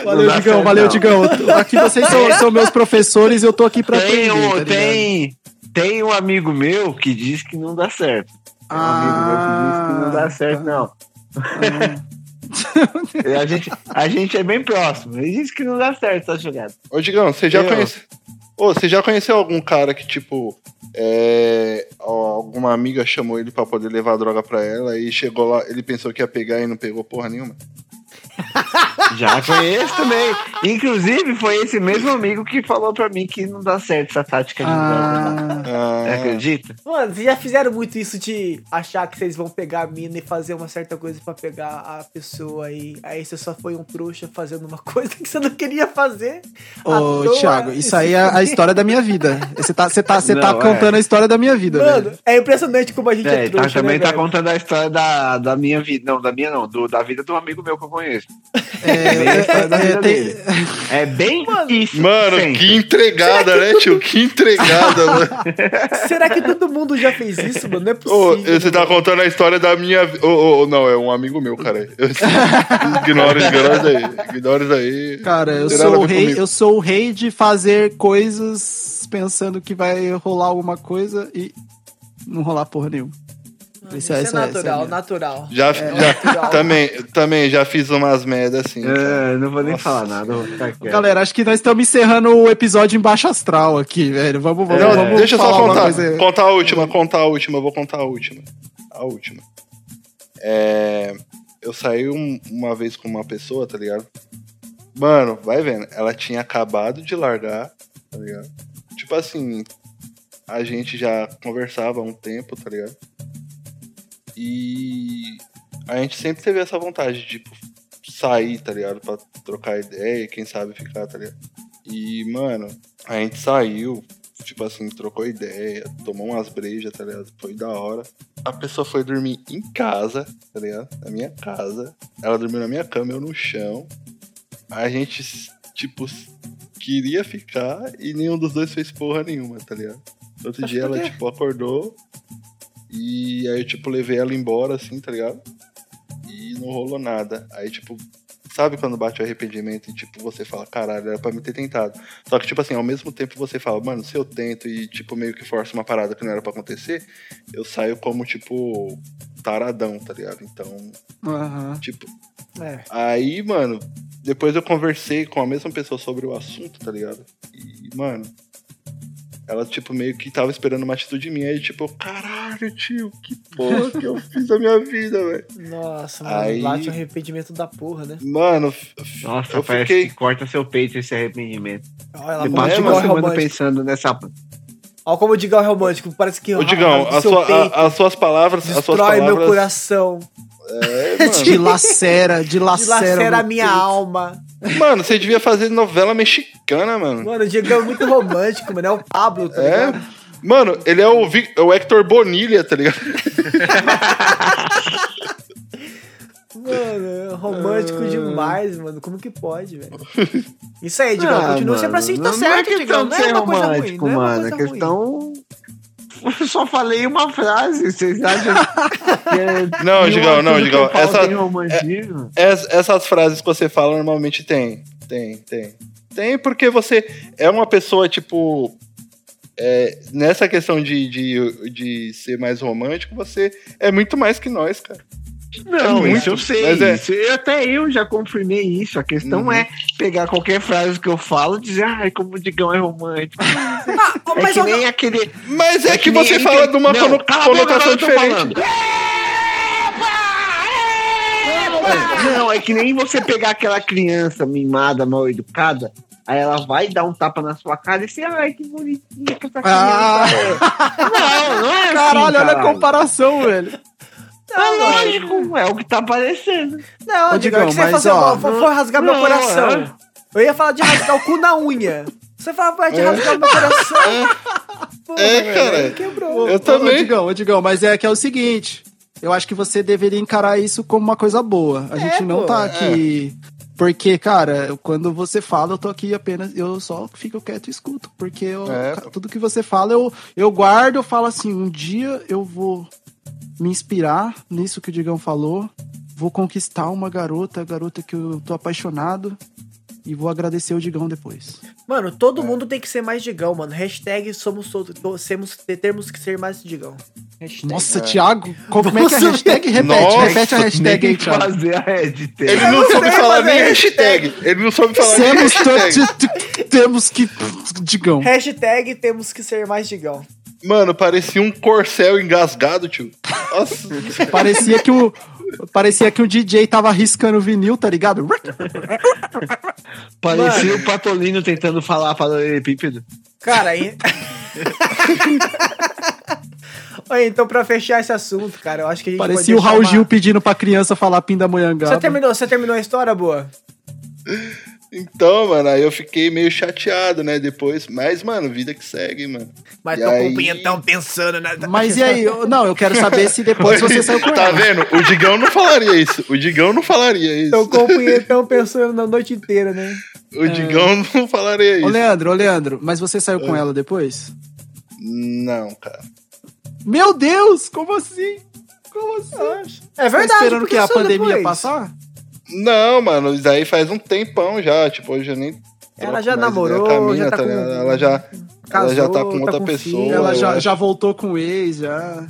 Valeu, Digão, certo, valeu, não. Digão. Aqui vocês são, são meus professores e eu tô aqui pra Tem, aprender, um, tá tem, tem um amigo meu que diz que não dá certo. Tem um amigo meu que diz que não Ah, dá certo, não. E a, gente, a gente é bem próximo. Ele diz que não dá certo essa jogada. Ô, Digão, você já Eu. conhece. Ô, você já conheceu algum cara que, tipo, é, alguma amiga chamou ele pra poder levar a droga pra ela e chegou lá, ele pensou que ia pegar e não pegou porra nenhuma? Já conheço também. Inclusive, foi esse mesmo amigo que falou pra mim que não dá certo essa tática de Ah, Ah, acredita? Mano, vocês já fizeram muito isso de achar que vocês vão pegar a mina e fazer uma certa coisa pra pegar a pessoa e aí você só foi um trouxa fazendo uma coisa que você não queria fazer. Ô, toa, Thiago, e isso aí é a história da minha vida. Você tá, você tá, você tá Não, é. contando a história da minha vida, Mano, velho. é impressionante como a gente é, É, tá, trouxa, também né, tá velho? contando a história da, da minha vida. Não, da minha não, do, da vida de um amigo meu que eu conheço. É, bem é, tem- dele. É bem isso. Mano, sempre. que entregada, né, tio? Que entregada, mano. Será que todo mundo já fez isso, mano? Não é Ô, possível. você tá contando a história da minha. vi- Ô, ô, não, é um amigo meu, cara. Eu- Ignora, ignora isso aí. Ignora isso aí. Cara, eu sou o rei, comigo. eu sou o rei de fazer coisas pensando que vai rolar alguma coisa e não rolar porra nenhuma. Isso é- é, esse é- esse é natural, natural. Já, É já natural. também, também já fiz umas merdas assim. É, não vou nem Nossa. falar nada, vou ficar quieto. Galera, acho que nós estamos encerrando o episódio em baixo astral aqui, velho. Vamos, vamos, vamos deixa eu só contar. Contar a última, contar a última, eu vou contar a última. A última. É, eu saí um- uma vez com uma pessoa, tá ligado? Mano, vai vendo. Ela tinha acabado de largar, tá ligado? Tipo assim, a gente já conversava há um tempo, tá ligado? E a gente sempre teve essa vontade de, tipo, sair, tá ligado? Pra trocar ideia, quem sabe ficar, tá ligado? E, mano, a gente saiu, tipo assim, trocou ideia, tomou umas brejas, tá ligado? Foi da hora. A pessoa foi dormir em casa, tá ligado? Na minha casa. Ela dormiu na minha cama, eu no chão. A gente, tipo, queria ficar e nenhum dos dois fez porra nenhuma, tá ligado? Outro Mas dia ela, tipo, acordou. E aí eu, tipo, levei ela embora, assim, tá ligado? E não rolou nada. Aí, tipo, sabe quando bate o arrependimento e, tipo, você fala, caralho, era pra me ter tentado. Só que, tipo assim, ao mesmo tempo você fala, mano, se eu tento e, tipo, meio que forço uma parada que não era pra acontecer, eu saio como, tipo, taradão, tá ligado? Então, Aham. tipo. É. Aí, mano, depois eu conversei com a mesma pessoa sobre o assunto, tá ligado? E, mano. Ela, tipo, meio que tava esperando uma atitude minha. Aí, tipo, caralho, tio, que porra que eu fiz da minha vida, velho. Nossa, mano, Aí- bate um arrependimento da porra, né? Mano, Nossa, eu parece fiquei. que corta seu peito esse arrependimento. Olha ela Você passa o uma semana romântico. pensando nessa. Olha como o Digão é romântico. Parece que Ô, Digão, do a seu sua- peito a- as suas palavras. As suas destrói palavras. meu coração. É, mano. Dilacera, dilacera. Dilacera a minha peito. alma. Mano, você devia fazer novela mexicana, mano. Mano, o Digão é muito romântico, mano. É o Pablo, tá É. ligado? Mano, ele é o, Vi- o Hector Bonilha, tá ligado? Mano, é romântico demais, mano. Como que pode, velho? Isso aí, Digão. Ah, continua sempre mano, assim, tá não certo, é Digão. questão Não é uma coisa ruim. Não é uma mano. coisa A ruim. Eu só falei uma frase. Vocês acham que é Não, Digão, não, Digão, essa-? Es- essas frases que você fala normalmente tem. Tem, tem. Tem porque você é uma pessoa, tipo. é, nessa questão de, de, de ser mais romântico, você é muito mais que nós, cara. Não, muito, isso eu sei. mas é- Isso, eu- até eu já confirmei isso. A questão Uhum. é pegar qualquer frase que eu falo e dizer, ai, como o Digão é romântico. Ah, É mas que nem aquele. Mas é, É que, que você fala tem- de uma Não, conotação diferente. Não, é que nem você pegar aquela criança mimada, mal educada, aí ela vai dar um tapa na sua cara e você, ai, que bonitinha que essa criança Ah. é. Não, não é assim, Caralho, olha a caralho. comparação, velho. É lógico, é o que tá aparecendo. Não, Ô, é que você ia fazer ó, foi, rasgar meu não, coração. é. Eu ia falar de rasgar o cu na unha. Você falava de rasgar meu coração. Pô, É, velho, cara. Quebrou. Eu Ô, também. Digão, ô, Digão, mas é que é o seguinte. Eu acho que você deveria encarar isso como uma coisa boa. A gente não pô, tá aqui. Porque, cara, quando você fala, eu tô aqui apenas. Eu só fico quieto e escuto. Porque eu- É, tudo que você fala, eu, eu guardo, eu falo assim: um dia eu vou me inspirar nisso que o Digão falou. Vou conquistar uma garota, a garota que eu tô apaixonado. E vou agradecer o Digão depois. Mano, todo mundo tem que ser mais Digão, mano. Hashtag somos todos. to- Temos, temos que ser mais Digão. Hashtag. Nossa, Thiago, como é que é a hashtag? Repete, Nossa, repete a hashtag aí, Thiago. fazer a Ed Ele não não soube falar nem hashtag. hashtag. Ele não soube falar nem Temos, hashtag. temos que. Digão. Hashtag temos que ser mais Digão. Mano, parecia um corcel engasgado, tio. Nossa. Parecia que o, Parecia que o DJ tava riscando o vinil, tá ligado? Parecia o Patolino tentando falar paralelepípedo. Cara, aí. Olha, então pra fechar esse assunto, cara, eu acho que a gente Parecia o Raul deixar Gil pedindo pra criança falar pindamonhangaba. Você terminou, você terminou a história, boa? Então, mano, aí eu fiquei meio chateado, né? Depois, mas, mano, vida que segue, mano. Mas E tô aí? com o punhetão pensando, né? Mas e aí? Eu- Não, eu quero saber se depois você saiu com Tá ela. vendo? O Digão não falaria isso. O Digão não falaria isso. Tô com o punhetão pensando na noite inteira, né? O Digão não falaria Ô, isso. Leandro, ô, Leandro, mas você saiu com ela depois? Não, cara. Meu Deus, como assim? Como assim? É Tá verdade. esperando por que a pandemia depois? passar? Não, mano, isso aí faz um tempão já. Tipo, hoje eu nem. Ela já namorou, com mina, já tá com- ligado? Ela já. Casou, ela já tá com tá outra com pessoa. filho. Ela já, acho. já voltou com o ex, já.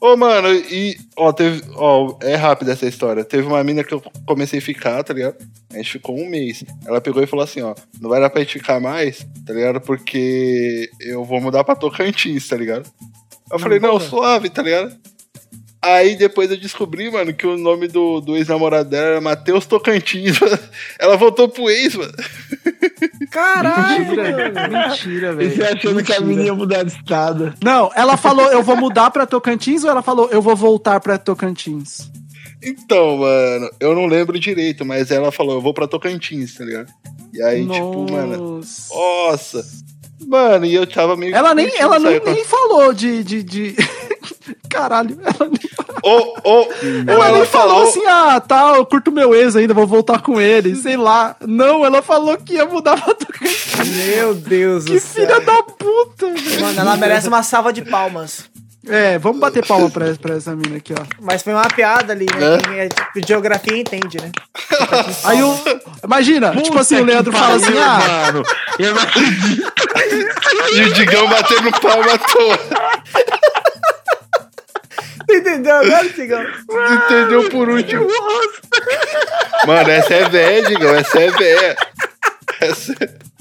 Ô, mano, e. Ó, teve. Ó, é rápida essa história. Teve uma mina que eu comecei a ficar, tá ligado? A gente ficou um mês. Ela pegou e falou assim: ó, não vai dar pra gente ficar mais, tá ligado? Porque eu vou mudar pra Tocantins, tá ligado? Eu falei: não, suave, tá ligado? Aí depois eu descobri, mano, que o nome do, do ex-namorado dela era Matheus Tocantins. Ela voltou pro ex, mano. Caralho, Mentira, mentira, E velho. você achando que a Mentira. menina ia mudar de estado. Não, ela falou, eu vou mudar pra Tocantins ou ela falou, eu vou voltar pra Tocantins? Então, mano, eu não lembro direito, mas ela falou: eu vou pra Tocantins, tá ligado? E aí, tipo, mano. Nossa. Nossa! Mano, e eu tava meio. Ela nem, ela nem, nem falou de. de, de... Caralho, ela nem, Ou, ou, ou ela ela, nem falou, falou. assim, ah, tá, eu curto meu ex ainda, vou voltar com ele, sei lá. Não, ela falou que ia mudar pra Tocantins. Meu Deus Que do céu. filha da puta, velho. Mano, ela merece uma salva de palmas. É, vamos bater palma pra, pra essa mina aqui, ó. Mas foi uma piada ali, né? Quem é de geografia entende, né? Aí o. Imagina, tipo assim, o Leandro fala assim, ah, Mano, eu não acredito. E o Digão batendo palma à toa. Entendeu agora, Tigão? Entendeu por último? Mano, essa é véia, Digão. Essa é véia. Essa é...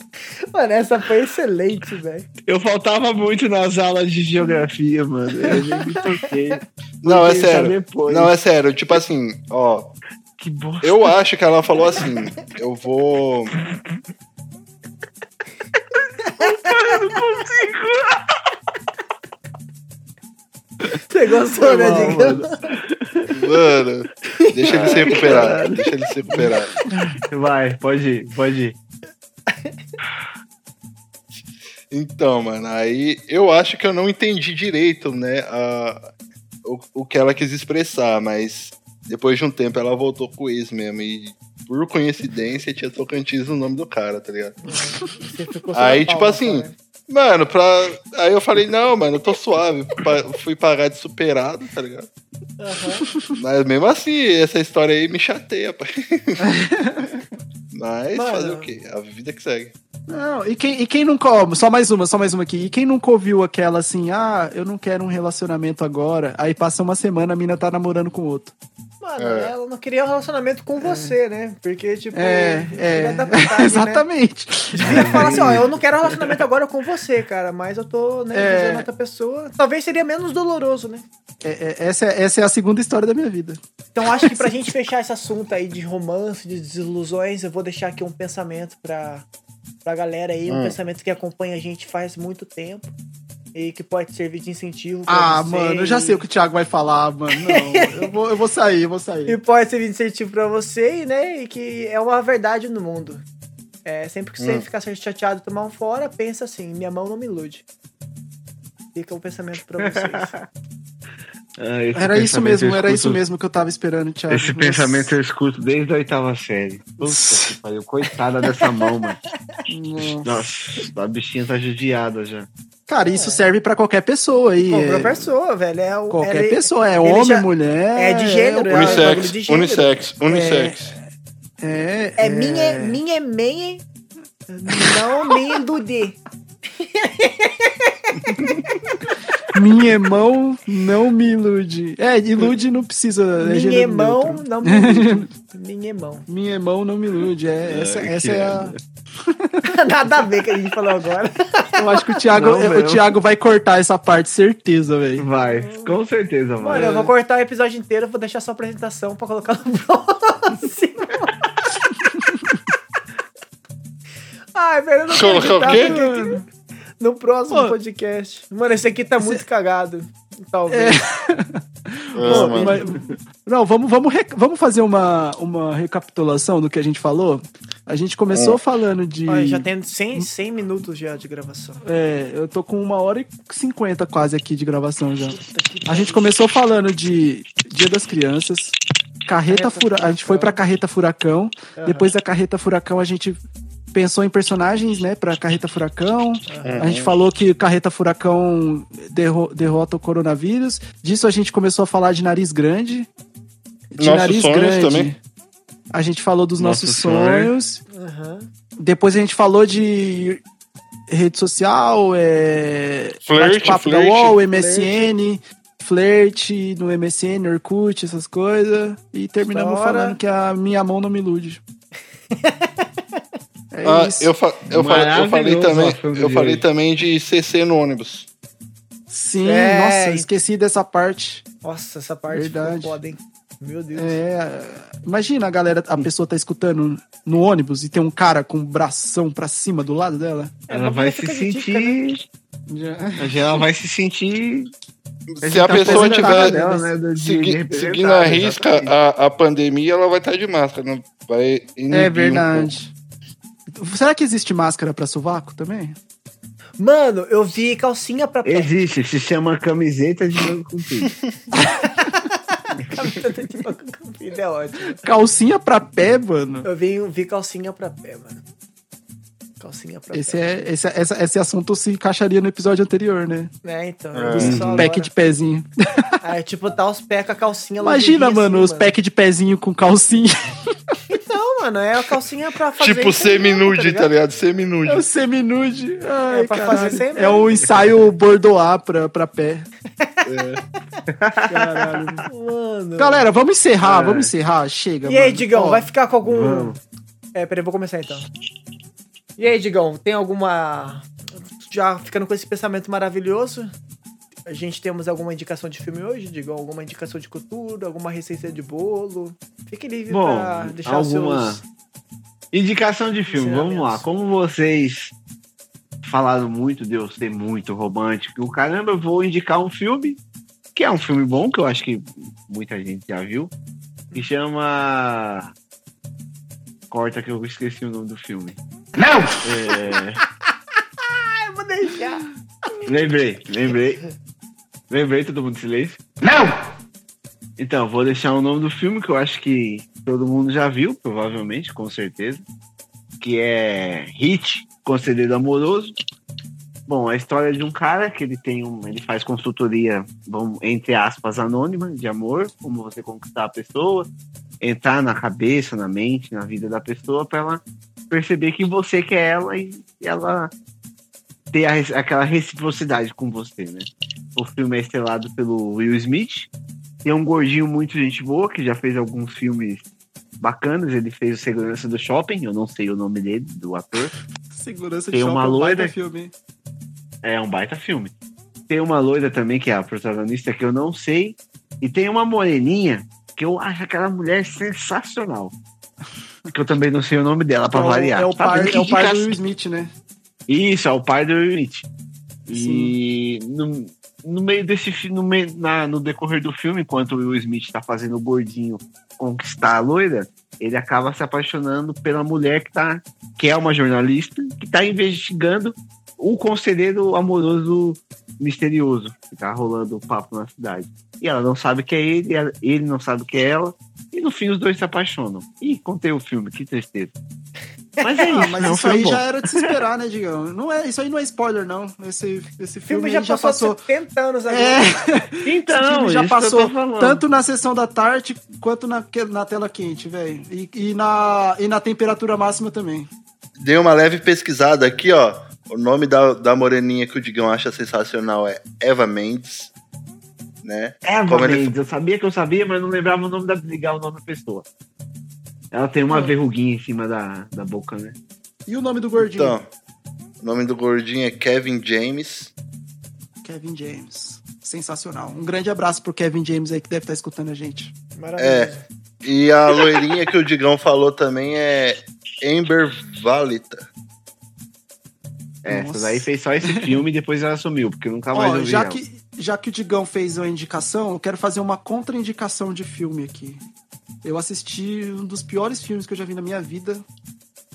Mano, essa foi excelente, velho. Eu faltava muito nas aulas de geografia, mano. Eu nem me toquei. Não, é sério. depois. Não, é sério. Tipo assim, ó. Que bosta. Eu acho que ela falou assim: eu vou. Você gostou, né, Digão? Mano, deixa ele se recuperar. Deixa ele se recuperar. Vai, pode ir, pode ir. Então, mano, aí eu acho que eu não entendi direito, né, a, o, o que ela quis expressar, mas depois de um tempo ela voltou com o ex mesmo. E por coincidência tinha Tocantins no nome do cara, tá ligado? Aí, tipo assim, cara. Mano, pra. Aí eu falei, não, mano, eu tô suave. Pa- Fui pagar de superado, tá ligado? Mas mesmo assim, essa história aí me chateia, pai. Mas Mano. fazer o quê? A vida que segue. Não, e quem, e quem nunca. ó, Só mais uma, só mais uma aqui. E quem nunca ouviu aquela assim, ah, eu não quero um relacionamento agora. Aí passa uma semana, a mina tá namorando com outro. Mano, É. ela não queria um relacionamento com você, né? Porque, tipo, É, é. da putagem, né? Exatamente. Devia falar assim, ó, eu não quero um relacionamento agora com você, cara, mas eu tô, né, É. dizendo outra pessoa. Talvez seria menos doloroso, né? É, é, essa, é, essa é a segunda história da minha vida. Então acho que pra gente fechar esse assunto aí de romance, de desilusões, eu vou deixar aqui um pensamento pra, pra galera aí, um Hum. pensamento que acompanha a gente faz muito tempo e que pode servir de incentivo pra Ah, você mano, eu já e- sei o que o Thiago vai falar, mano. Não, eu vou, eu vou sair, eu vou E sair. pode servir de incentivo pra você, e, né? E que é uma verdade no mundo. É, sempre que você Hum. ficar chateado e tomar um fora, pensa assim, minha mão não me ilude. Fica um pensamento pra vocês. Ah, Era isso mesmo, era isso mesmo que eu tava esperando, Thiago. Esse Nossa. pensamento eu escuto desde a oitava série. Puta que pariu, coitada dessa mão, mano. Nossa. Nossa, a bichinha tá judiada já. Cara, isso serve pra qualquer pessoa aí. Qualquer é- pessoa, velho. É o, Qualquer ele- pessoa, é ele homem, já- mulher. É de gênero, é, um bagulho Unissex, de gênero. unissex, unissex. É, É minha, minha, minha, não me ilude. Minha mão não me ilude. É, ilude não precisa. é Minha mão não me ilude. Minha mão. Minha mão não me ilude. É, essa Ai, essa é a. Nada a ver que a gente falou agora. Eu acho que o Thiago, Não, o meu. Thiago vai cortar essa parte, certeza, velho. Vai, com certeza vai. Mano, eu vou cortar o episódio inteiro, vou deixar só a apresentação pra colocar no próximo. Ai, velho, eu não Colocar o quê? No próximo Pô. podcast. Mano, esse aqui tá muito cagado. Talvez. Ah, mano. Mas- não, vamos, vamos, vamos fazer uma, uma recapitulação do que a gente falou. A gente começou falando de. Olha, já tem 100, 100 minutos já de gravação. É, eu tô com uma hora e cinquenta quase aqui de gravação já. A gente começou falando de Dia das Crianças, Carreta Carreta Furacão. A gente foi pra Carreta Furacão. Depois da Carreta Furacão, a gente pensou em personagens, né, pra Carreta Furacão. A gente falou que Carreta Furacão derro- derrota o coronavírus. Disso a gente começou a falar de nariz grande. De Nossos nariz sonhos grande. também. A gente falou dos nossos, Nossos sonhos. Aham. Depois a gente falou de rede social, é... Bate-papo da. UOL, MSN, flerte no MSN, Orkut, essas coisas. E terminamos falando que a minha mão não me ilude. É Ah, eu, fa- eu, fa- eu falei também, o eu de falei também de CC no ônibus. Sim, É, nossa, e- esqueci dessa parte. Nossa, essa parte Verdade. foda, hein? Meu Deus. É, imagina a galera, a pessoa tá escutando no ônibus e tem um cara com um bração pra cima do lado dela. É, Ela vai se dica, né? sentir. Ela vai se sentir. Se a tá pessoa tiver dela, né, de- segui- de seguindo a risca a, a pandemia, ela vai estar de máscara. Não vai É um verdade. Será que existe máscara pra sovaco também? Mano, eu vi calcinha pra pé. Existe, se chama camiseta de manga comprida. Camiseta de manga comprida é ótimo. Calcinha pra pé, mano. Eu vi, vi calcinha pra pé, mano. Calcinha pra Esse, pé. é, esse, essa- esse assunto se encaixaria no episódio anterior, né? É, então. É. só Pack de pezinho. Aí, tipo, tá os pés com a calcinha Imagina, mano, assim, os pack de pezinho com calcinha. Mano, é a calcinha pra fazer. Tipo aí mesmo, semi-nude, tá ligado? Semi-nude. É o seminude. É pra caralho. fazer sempre. É o ensaio bordoar pra, pra pé. Caralho. Mano. Galera, vamos encerrar, É. vamos encerrar. Chega, E aí, mano. Digão, Ó, vai ficar com algum. Vamos. É, peraí, vou começar então. E aí, Digão, tem alguma. Já ficando com esse pensamento maravilhoso? A gente temos alguma indicação de filme hoje, Digão? Alguma indicação de cultura? Alguma receita de bolo? Fique livre Bom, pra deixar alguma- os seus. Indicação de filme, vamos lá. Como vocês falaram muito de eu ser muito romântico, o caramba, eu vou indicar um filme que é um filme bom, que eu acho que muita gente já viu, que chama. Corta que eu esqueci o nome do filme. Não! É... Ah, eu vou deixar. Lembrei, lembrei. Lembrei, todo mundo em silêncio. Não! Então, vou deixar o nome do filme que eu acho que todo mundo já viu, provavelmente, com certeza. Que é Hit, Conselheiro Amoroso. Bom, a história de um cara que ele tem um. Ele faz consultoria, vamos, entre aspas, anônima de amor, como você conquistar a pessoa, entrar na cabeça, na mente, na vida da pessoa, para ela perceber que você quer ela e ela ter a aquela reciprocidade com você, né? O filme é estrelado pelo Will Smith. Tem um gordinho muito gente boa, que já fez alguns filmes bacanas. Ele fez o Segurança do Shopping, eu não sei o nome dele, do ator. Segurança Tem uma shopping, é um baita loira- filme. É um baita filme. Tem uma loira também, que é a protagonista, que eu não sei. E tem uma moreninha, que eu acho aquela mulher sensacional. Que eu também não sei o nome dela, pra É variar. É o par, que é o par do Will Smith, né? Isso, é o pai do Will Smith. E no, no meio desse no, meio, na, no decorrer do filme, enquanto o Will Smith tá fazendo o gordinho conquistar a loira, ele acaba se apaixonando pela mulher que tá, que é uma jornalista, que tá investigando o conselheiro amoroso misterioso que tá rolando o papo na cidade. E ela não sabe que é ele, ele não sabe que é ela, e no fim os dois se apaixonam. Ih, contei o filme, que tristeza. Mas é isso, Ah, mas é um isso aí bom. já era de se esperar, né, Digão? Não é, isso aí não é spoiler, não. Esse, esse O filme, filme já aí já passou, passou. 70 anos agora. É, Então, esse filme já passou tanto na sessão da tarde quanto na, na tela quente, velho. E, e na, e na temperatura máxima também. Dei uma leve pesquisada aqui, ó. O nome da, da moreninha que o Digão acha sensacional é Eva Mendes, né? Eva Como ele- Mendes, eu sabia que eu sabia, mas não lembrava o nome da ligar o nome da pessoa. Ela tem uma verruguinha em cima da, da boca, né? E o nome do gordinho? Então, o nome do gordinho é Kevin James. Kevin James. Sensacional. Um grande abraço pro Kevin James aí que deve estar escutando a gente. Maravilhoso. É. E a loirinha que o Digão falou também é Amber Valita. É, Nossa. essa daí fez só esse filme e depois ela sumiu, porque eu nunca mais Ó, ouvi já ela. que, já que o Digão fez uma indicação, eu quero fazer uma contraindicação de filme aqui. Eu assisti um dos piores filmes que eu já vi na minha vida.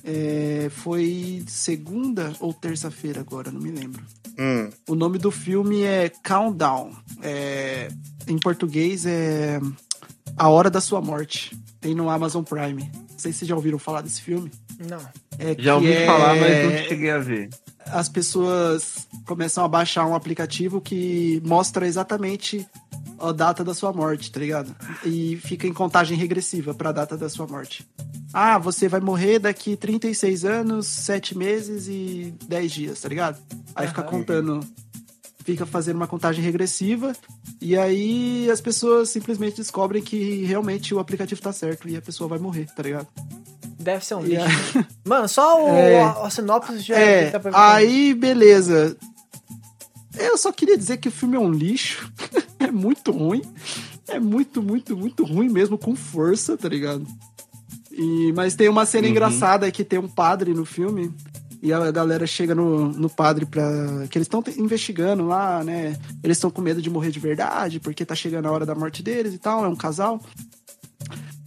É, foi segunda ou terça-feira agora, não me lembro. Hum, O nome do filme é Countdown. É, em português é A Hora da Sua Morte. Tem no Amazon Prime. Não sei se vocês já ouviram falar desse filme. Não. É que Já ouvi é- falar, mas não cheguei a ver. as pessoas começam a baixar um aplicativo que mostra exatamente a data da sua morte, tá ligado? E fica em contagem regressiva pra data da sua morte. Ah, você vai morrer daqui 36 anos, 7 meses e 10 dias, tá ligado? Aí fica contando, fica fazendo uma contagem regressiva e aí as pessoas simplesmente descobrem que realmente o aplicativo tá certo e a pessoa vai morrer, tá ligado? Deve ser um lixo. aí- Mano, só o, É. a, a sinopse já É, dá pra aí beleza. Eu só queria dizer que o filme é um lixo. Muito ruim. É muito, muito, muito ruim mesmo, com força, tá ligado? E, mas tem uma cena engraçada que tem um padre no filme. E a galera chega no, no padre pra. Que eles estão investigando lá, né? Eles estão com medo de morrer de verdade, porque tá chegando a hora da morte deles e tal. É um casal.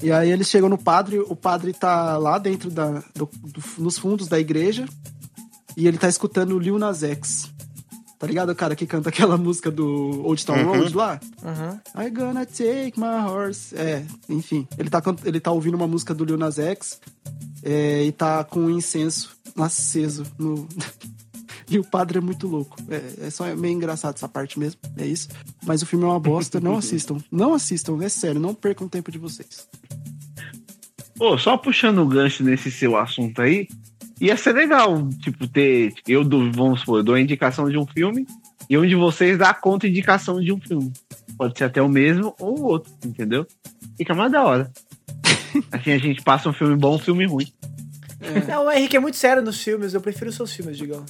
E aí eles chegam no padre, o padre tá lá dentro da, do- do- nos fundos da igreja e ele tá escutando o Lil Nas X. Tá ligado, o cara que canta aquela música do Old Town Road lá? Uhum. I gonna take my horse. É, enfim, ele tá, ele tá ouvindo uma música do Lil Nas X é, e tá com um incenso aceso no. E o padre é muito louco. É, é só meio engraçado essa parte mesmo. É isso. Mas o filme é uma bosta. Não assistam. Não assistam. É sério. Não percam o tempo de vocês. Pô, só puxando o gancho nesse seu assunto aí, ia ser legal, tipo, ter. Eu dou, vamos supor, eu dou a indicação de um filme e um de vocês dá a contra-indicação de um filme. Pode ser até o mesmo ou o outro, entendeu? Fica mais da hora. Assim a gente passa um filme bom, um filme ruim. Não, o Henrique é muito sério nos filmes. Eu prefiro os seus filmes, Digão.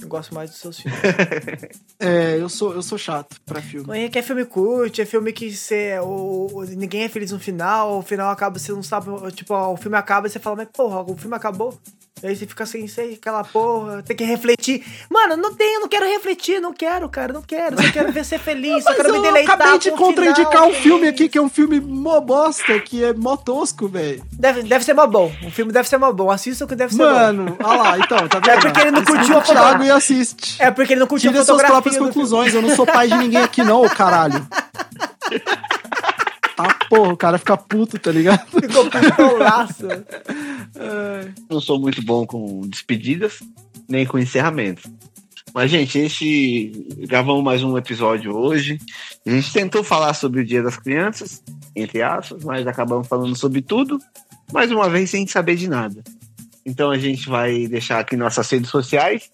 Eu gosto mais dos seus filmes. É, eu sou, eu sou chato pra filme. O Henrique é filme curto, é filme que você. O, o- ninguém é feliz no final, o final acaba, você não sabe. Tipo, ó, o filme acaba e você fala, mas porra, o filme acabou. Aí você fica sem sei, aquela porra, tem que refletir. Mano, não tenho, não quero refletir, não quero, cara, não quero. Só quero ver ser feliz, só quero me eu deleitar. acabei de contraindicar final, um filme que- aqui que é um filme mó bosta, que é mó tosco, velho. Deve, deve ser mó bom. O filme deve ser mó bom. Assista que deve ser bom. Mano, olha lá, então, tá vendo? É porque ele não curtiu a o Thiago e assiste. É porque ele não curtiu Tira a suas fotografia. próprias do filme. conclusões, eu não sou pai de ninguém aqui não, caralho. Ah, porra, o cara fica puto, tá ligado? Ficou pistolaço. Não sou muito bom com despedidas, nem com encerramentos. Mas, gente, esse. Gravamos mais um episódio hoje. A gente tentou falar sobre o Dia das Crianças, entre aspas, mas acabamos falando sobre tudo, mais uma vez sem saber de nada. Então a gente vai deixar aqui nossas redes sociais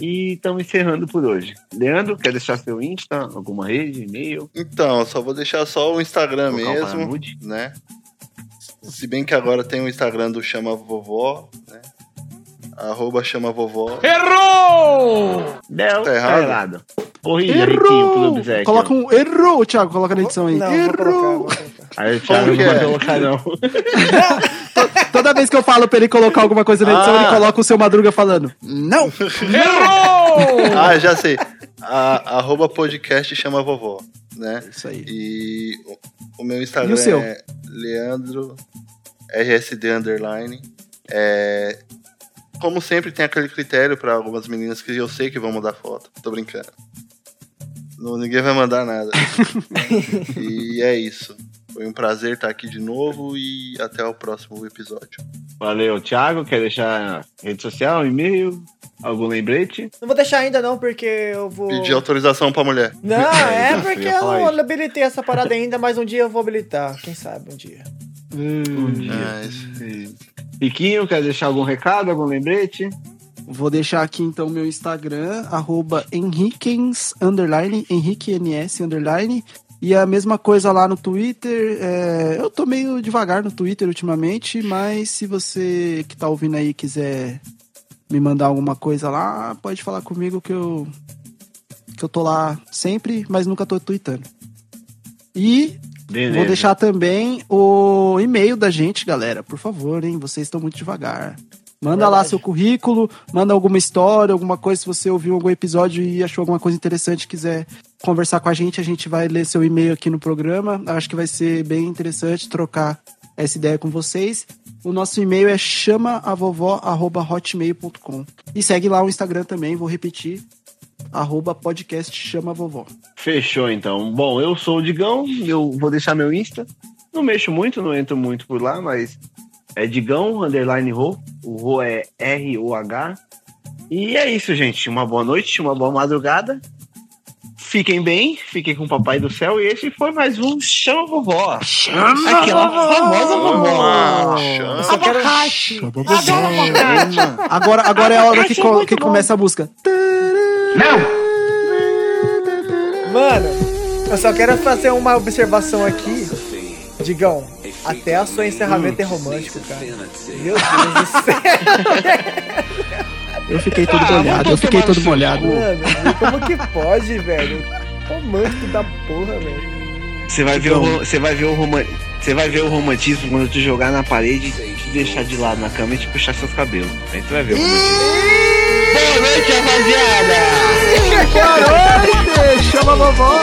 e estamos encerrando por hoje. Leandro, quer deixar seu Insta, alguma rede, e-mail? Então, eu só vou deixar só o Instagram o mesmo, Paramount? né? Se bem que agora tem o Instagram do Chama Vovó, né? Arroba Chama Vovó. Não, Tá errado? Corrija, Riquinho, pro Errou! Coloca um errou, Thiago, coloca na edição aí. Não, vou colocar, vou errou! colocar. Aí o Thiago não vai é? colocar, não. Toda vez que eu falo pra ele colocar alguma coisa na edição, Ah. ele coloca o seu Madruga falando. Não! Ah, já sei. A, arroba podcast Chama Vovó, né? Isso aí. E o, o meu Instagram o seu? é Leandro RSD Underline. É, como sempre, tem aquele critério para algumas meninas que eu sei que vão mandar foto. Tô brincando. Não, ninguém vai mandar nada. e é isso. Foi um prazer estar aqui de novo e até o próximo episódio. Valeu, Thiago. Quer deixar rede social, e-mail, algum lembrete? Não vou deixar ainda não, porque eu vou... Pedir autorização pra mulher. Não, é Eu porque eu não habilitei essa parada ainda, mas um dia eu vou habilitar. Quem sabe um dia. Um dia. Ah. Riquinho, quer deixar algum recado, algum lembrete? Vou deixar aqui então meu Instagram, arroba Henriquens, underline, Henrique NS, underline. E a mesma coisa lá no Twitter. é, eu tô meio devagar no Twitter ultimamente, mas se você que tá ouvindo aí quiser me mandar alguma coisa lá, pode falar comigo que eu que eu tô lá sempre, mas nunca tô tweetando. E Beleza. vou deixar também o e-mail da gente, galera, por favor, hein? Vocês estão muito devagar. Manda lá Verdade. seu currículo, manda alguma história, alguma coisa, se você ouviu algum episódio e achou alguma coisa interessante, quiser conversar com a gente, a gente vai ler seu e-mail aqui no programa. Acho que vai ser bem interessante trocar essa ideia com vocês. O nosso e-mail é chamaavovó@hotmail.com. E segue lá o Instagram também, vou repetir, arroba podcast chama a vovó. Fechou, então. Bom, eu sou o Digão, eu vou deixar meu Insta. Não mexo muito, não entro muito por lá, mas é Digão, underline Ro. O Ro é R-O-H. E é isso, gente. Uma boa noite, uma boa madrugada. Fiquem bem, fiquem com o Papai do Céu. E esse foi mais um Chama Vovó. Chama Aquela famosa vovó. Eu só quero... Agora, agora é a hora que, co- que começa a música. Mano, eu só quero fazer uma observação aqui. Digão, até a sua encerramento é romântico, cara. Meu Deus do céu, Eu fiquei todo molhado, eu fiquei todo molhado. mano. Como que pode, velho? Romântico da porra, velho. Você vai ver o você vai ver o roman- você vai ver o romantismo quando tu jogar na parede, te deixar de lado na cama e te puxar seus cabelos. Aí tu vai ver o romantismo. Boa noite, rapaziada! Boa noite, chama a vovó.